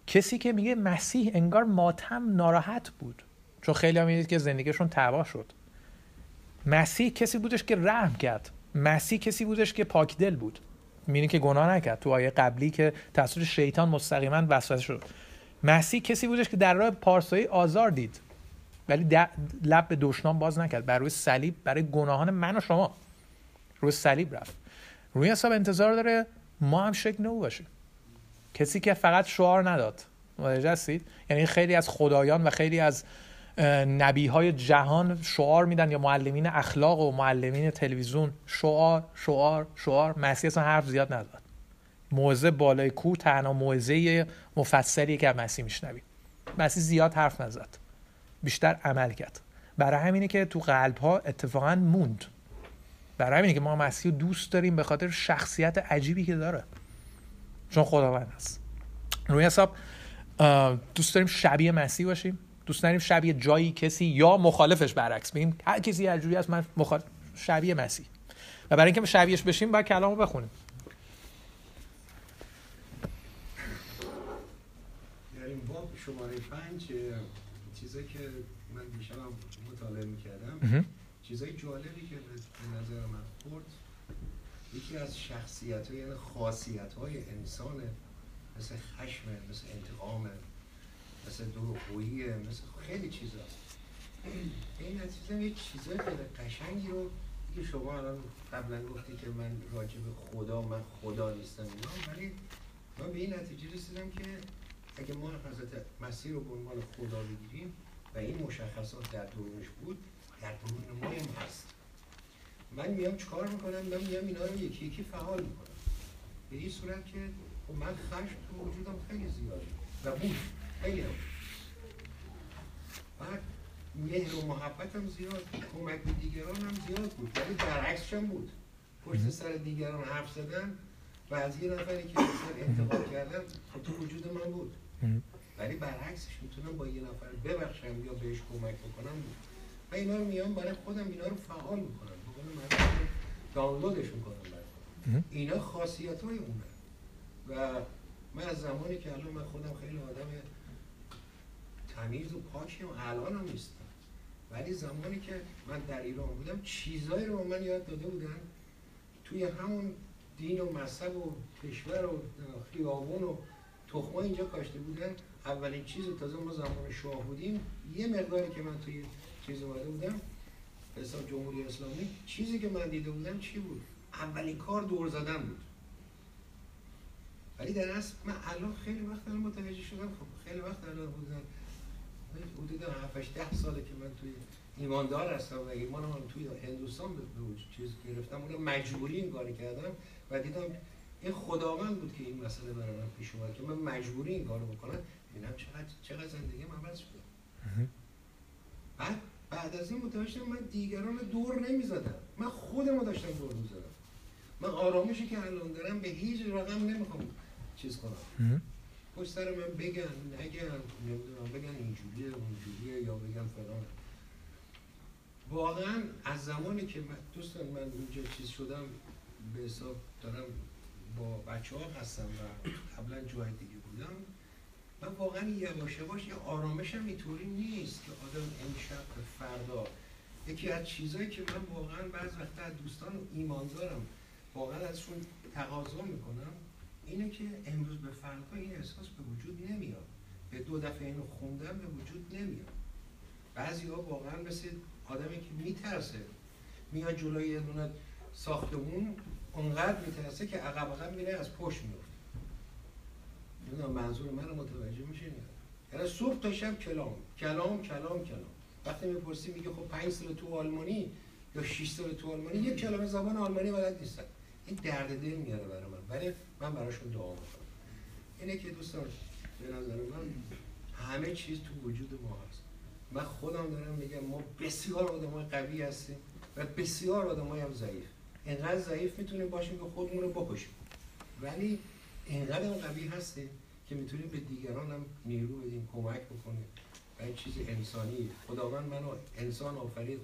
کسی که میگه مسیح انگار ماتم ناراحت بود. چون خیلی هم که زندگیشون تباه شد. مسیح کسی بودش که رحم کرد. مسیح کسی بودش که پاک دل بود. می‌بینی که گناه نکرد. تو آیه قبلی که توسط شیطان مستقیما وسوسه شد. مسیح کسی بودش که در راه پارسایی آزار دید. ولی لب به دشنام باز نکرد. بر روی صلیب برای گناهان من و شما. روی صلیب رفت. روی حساب انتظار داره ما هم شکل نو باشیم کسی که فقط شعار نداد. متوجه یعنی خیلی از خدایان و خیلی از نبی های جهان شعار میدن یا معلمین اخلاق و معلمین تلویزیون. شعار شعار شعار. مسیح اصلا حرف زیاد نداد. موعظه بالای کو تنها موعظه مفصلی که مسیح میشنوی مسیح زیاد حرف نزد. بیشتر عمل کرد. برای همینه که تو قلب ها اتفاقا موند. برای همینه که ما مسیح دوست داریم به خاطر شخصیت عجیبی که داره. چون خداوند هست. روی حساب دوست داریم شبیه مسیح باشیم؟ دوست داریم شبیه جایی کسی یا مخالفش برعکس بگیم هر کسی هر جوری هست من مخالف شبیه مسیح. و برای اینکه شبیهش بشیم باید کلامو بخونیم. در این باب شماره پنج چیزایی که من دیشب مطالعه می‌کردم چیزای جالبی که به نظر من خورد یکی از شخصیت های یعنی خاصیت های انسان مثل خشم مثل انتقام مثل دروغگویی مثل خیلی چیزا. این نتیجه یه چیزای خیلی قشنگی رو که شما الان قبلا گفتی که من راجع به خدا من خدا نیستم اینا ولی من به این نتیجه رسیدم که اگه ما حضرت مسیح رو به عنوان خدا بگیریم و این مشخصات در درونش بود در درون ما هم هست. من میام چکار می‌کنم؟ من میام اینا رو یکی یکی فعال می‌کنم. به این صورت که خب من خشم تو وجودم خیلی زیاده و بود خیلی هم. بعد مهر و محبتم زیاد کمک به دیگران هم زیاد بود. ولی برعکسش هم بود. پشت سر دیگران حرف زدن و از یه نفری که مثلا انتقاد کردن خب تو وجود من بود. ولی برعکسش می‌تونم با یه نفر ببخشم یا بهش کمک بکنم. و اینا رو میام برای خودم اینا رو فعال می‌کنم. بکنم دانلودش می‌کنم برای اینا خاصیت های اونه. و من از زمانی که الان من خودم خیلی آدم تمیز و پاکیم الان هم نیستم. ولی زمانی که من در ایران بودم چیزایی رو من یاد داده بودن توی همون دین و مذهب و کشور و خیابون و تخمه اینجا کاشته بودن اولین چیز تازه ما زمان شاه بودیم. یه مقداری که من توی چیز اومده بودم حساب جمهوری اسلامی چیزی که من دیده بودم چی بود؟ اولین کار دور زدن بود. ولی در اصل من الان خیلی وقت الان متوجه شدم خب خیلی وقت الان بودم حدود 7 ده ساله که من توی ایماندار هستم و ایمان هم توی هندوستان به چیز گرفتم. اون مجبوری این کاری کردم و دیدم این خداوند بود که این مسئله برای من پیش اومد که من مجبوری این کارو بکنم. ببینم چقدر چقدر زندگی من بس شد بعد بعد از این متوجه من دیگران دور نمی‌زدم. من خودم داشتم دور می‌زدم. من آرامشی که الان دارم به هیچ رقم نمی‌خوام چیز کنم. پشت سر من بگن نگن نمی‌دونم بگن اینجوریه اونجوریه یا بگن فلان. واقعا از زمانی که من دوستان من اینجا چیز شدم به حساب دارم با بچه ها هستم و قبلا جای دیگه بودم. من واقعا یواش یواش یه آرامشم اینطوری نیست که آدم امشب به فردا یکی از چیزهایی که من واقعا بعض وقتا از دوستان ایماندارم واقعا ازشون تقاضا می‌کنم اینه که امروز به فردا این احساس به وجود نمیاد. به دو دفعه اینو خوندم به وجود نمیاد. بعضی ها واقعا مثل آدمی که میترسه میاد جلوی یه دونه ساختمون اونقدر میترسه که عقب عقب میره از پشت میفته نمی‌دونم منظور من رو متوجه میشه یعنی صبح تا شب کلام کلام کلام کلام. وقتی می‌پرسی میگه خب پنج سال تو آلمانی یا 6 سال تو آلمانی یک کلمه زبان آلمانی بلد نیستن این درد دل میاره برای من. ولی من براشون دعا می‌کنم. اینه که دوستان به نظر من همه چیز تو وجود ما هست. من خودم دارم میگم ما بسیار آدمای قوی هستیم و بسیار آدمای هم ضعیف اینقدر ضعیف می‌تونیم باشیم که خودمون رو بکشیم. ولی اینقدر هم قوی هستیم که می‌تونیم به دیگران هم نیرو بدیم کمک بکنیم. و این چیز انسانی. خداوند منو انسان آفرید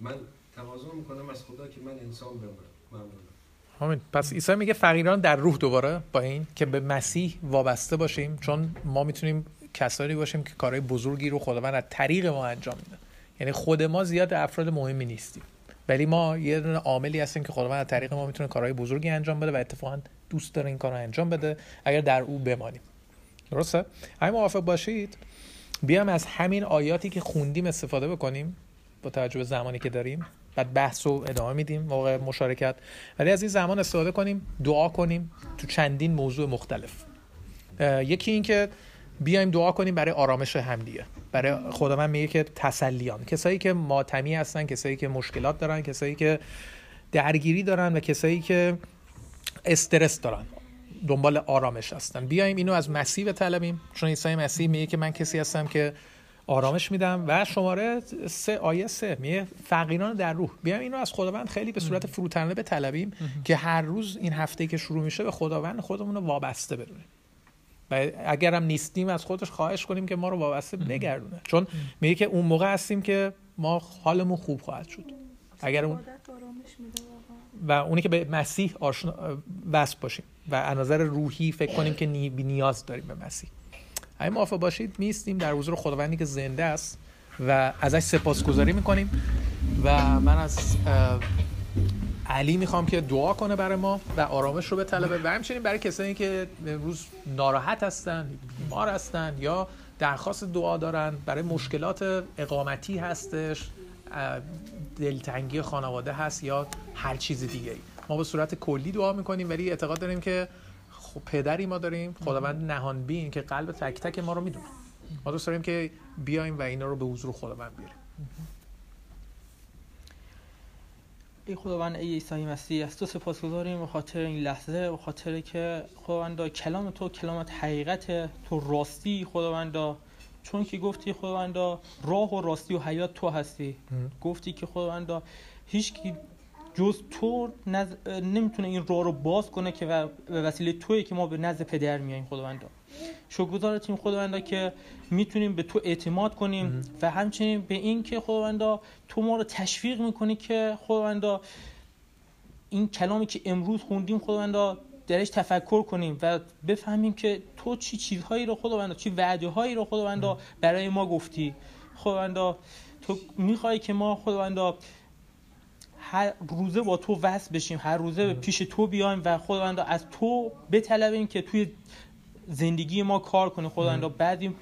من تقاضا می‌کنم از خدا که من انسان بمونم. ممنونم. همین پس عیسی میگه فقیران در روح دوباره با این که به مسیح وابسته باشیم چون ما می‌تونیم کسانی باشیم که کارهای بزرگی رو خداوند از طریق ما انجام میده. یعنی خود ما زیاد افراد مهمی نیستیم. ولی ما یه دونه عاملی هستیم که خداوند از طریق ما می‌تونه کارهای بزرگی انجام بده و اتفاقا دوست داره این کار انجام بده اگر در او بمانیم. درسته؟ همین موافق باشید بیام از همین آیاتی که خوندیم استفاده بکنیم با توجه به زمانی که داریم. بعد بحث رو ادامه میدیم موقع مشارکت. ولی از این زمان استفاده کنیم دعا کنیم تو چندین موضوع مختلف. یکی این که بیایم دعا کنیم برای آرامش همدیگه برای خداوند میگه که تسلیان. کسایی که ماتمی هستن کسایی که مشکلات دارن کسایی که درگیری دارن و کسایی که استرس دارن. دنبال آرامش هستن. بیایم اینو از مسیح بطلبیم. چون عیسی مسیح میگه که من کسی هستم که آرامش میدم. و شماره سه آیه سه میگه فقیران در روح. بیایم اینو از خداوند خیلی به صورت فروتنانه بطلبیم که هر روز این هفته که شروع میشه به خداوند خودمون رو وابسته بدونیم. و اگرم نیستیم از خودش خواهش کنیم که ما رو وابسته بگردونه. چون میگه که اون موقع هستیم که ما حالمون خوب خواهد شد. اگر اون و اونی که به مسیح آشنا وصل باشیم و از نظر روحی فکر کنیم که نی... بی نیاز داریم به مسیح. اگه موافق باشید میستیم در حضور خداوندی که زنده است و ازش سپاسگزاری می‌کنیم و من از اه، علی می‌خوام که دعا کنه برای ما و آرامش رو بطلبه. و همچنین برای کسانی که امروز ناراحت هستن بیمار هستن یا درخواست دعا دارن برای مشکلات اقامتی هستش دلتنگی خانواده هست یا هر چیز دیگه ما به صورت کلی دعا می‌کنیم ولی اعتقاد داریم که خب پدری ما داریم. خداوند نهان بین که قلب تک تک ما رو می‌دونه. ما دوست داریم که بیایم و اینا رو به حضور خداوند بیاریم. ای خداوند ای عیسی مسیح از تو سپاسگزاریم به خاطر این لحظه به خاطر که خداوندا کلام تو کلامت حقیقت تو راستی خداوندا چون که گفتی خداوندا راه و راستی و حیات تو هستی. گفتی که خداوندا هیچ کی جز تو نز... نمی‌تونه این راه رو باز کنه که و- به وسیله توی که ما به نزد پدر میاییم خداوندا. شکرگزارتیم خداوندا که می‌تونیم به تو اعتماد کنیم و همچنین به این که خداوندا تو ما رو تشویق می‌کنی که خداوندا این کلامی که امروز خوندیم خداوندا درش تفکر کنیم و بفهمیم که تو چی چیزهایی رو خداوندا چی وعده هایی رو خداوندا برای ما گفتی. خداوندا تو می‌خوای که ما خداوندا هر روزه با تو وصل بشیم هر روزه پیش تو بیایم و خداوندا از تو بطلبیم که توی زندگی ما کار کنه. خداوندا بعد این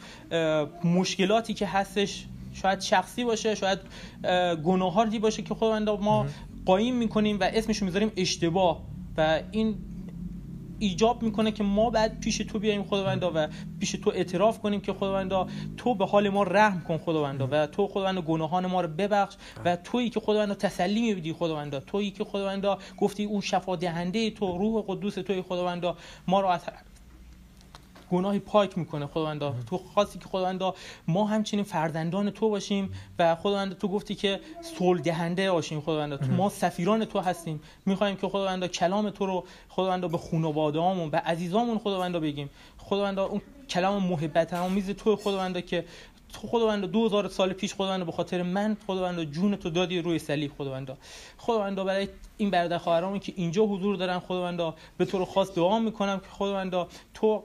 مشکلاتی که هستش شاید شخصی باشه شاید اه، گناهاتی باشه که خداوندا ما قایم می‌کنیم و اسمش رو می‌ذاریم اشتباه. و این ایجاب می‌کنه که ما بعد پیش تو بیایم خداوندا و پیش تو اعتراف کنیم که خداوندا تو به حال ما رحم کن خداوندا و تو خداوندا گناهان ما رو ببخش و تویی که خداوندا تسلی میدی خداوندا تویی که خداوندا گفتی اون شفا دهنده تو روح قدوس توی خداوندا ما رو از گناهی پاک می‌کنه خداوندا. تو خواستی که خداوندا ما همچنین فرزندان تو باشیم و خداوندا تو گفتی که صلح دهنده باشیم خداوندا. تو ما سفیران تو هستیم. می‌خوایم که خداوندا کلام تو رو خداوندا به خانواده‌هامون به عزیزامون خداوندا بگیم. خداوندا اون کلام محبت آمیز تو خداوندا که تو خداوند 2000 سال پیش خداوند به خاطر من خداوند جون تو دادی روی صلیب خداوند خداوند برای این برادر خواهرامون که اینجا حضور دارن خداوند به تو رو خاص دعا می‌کنم که خداوند تو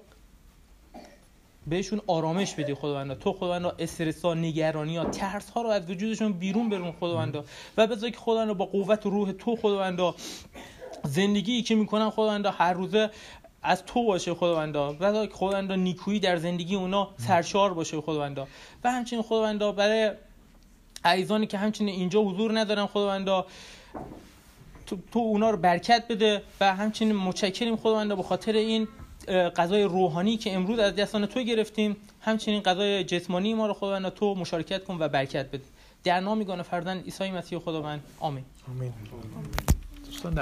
بهشون آرامش بدی خداوند تو خداوند استرس ها نگرانی ها ترس ها رو از وجودشون بیرون برون خداوند و بذار که خداوند با قوت روح تو خداوند زندگی که می‌کنن خداوند هر روزه از تو باشه خداوندا. و خداوندا نیکویی در زندگی اونا سرشار باشه خداوندا. و همچنین خداوندا برای عزیزانی که همچنین اینجا حضور ندارن خداوندا تو, تو اونا رو برکت بده. و همچنین متشکریم خداوندا به خاطر این. غذای روحانی که امروز از دستان تو گرفتیم همچنین غذای جسمانی ما رو خداوندا تو مشارکت کن و برکت بده. در نام میگانه فرزند عیسی مسیح خداوند. آمین. آمین. دوستان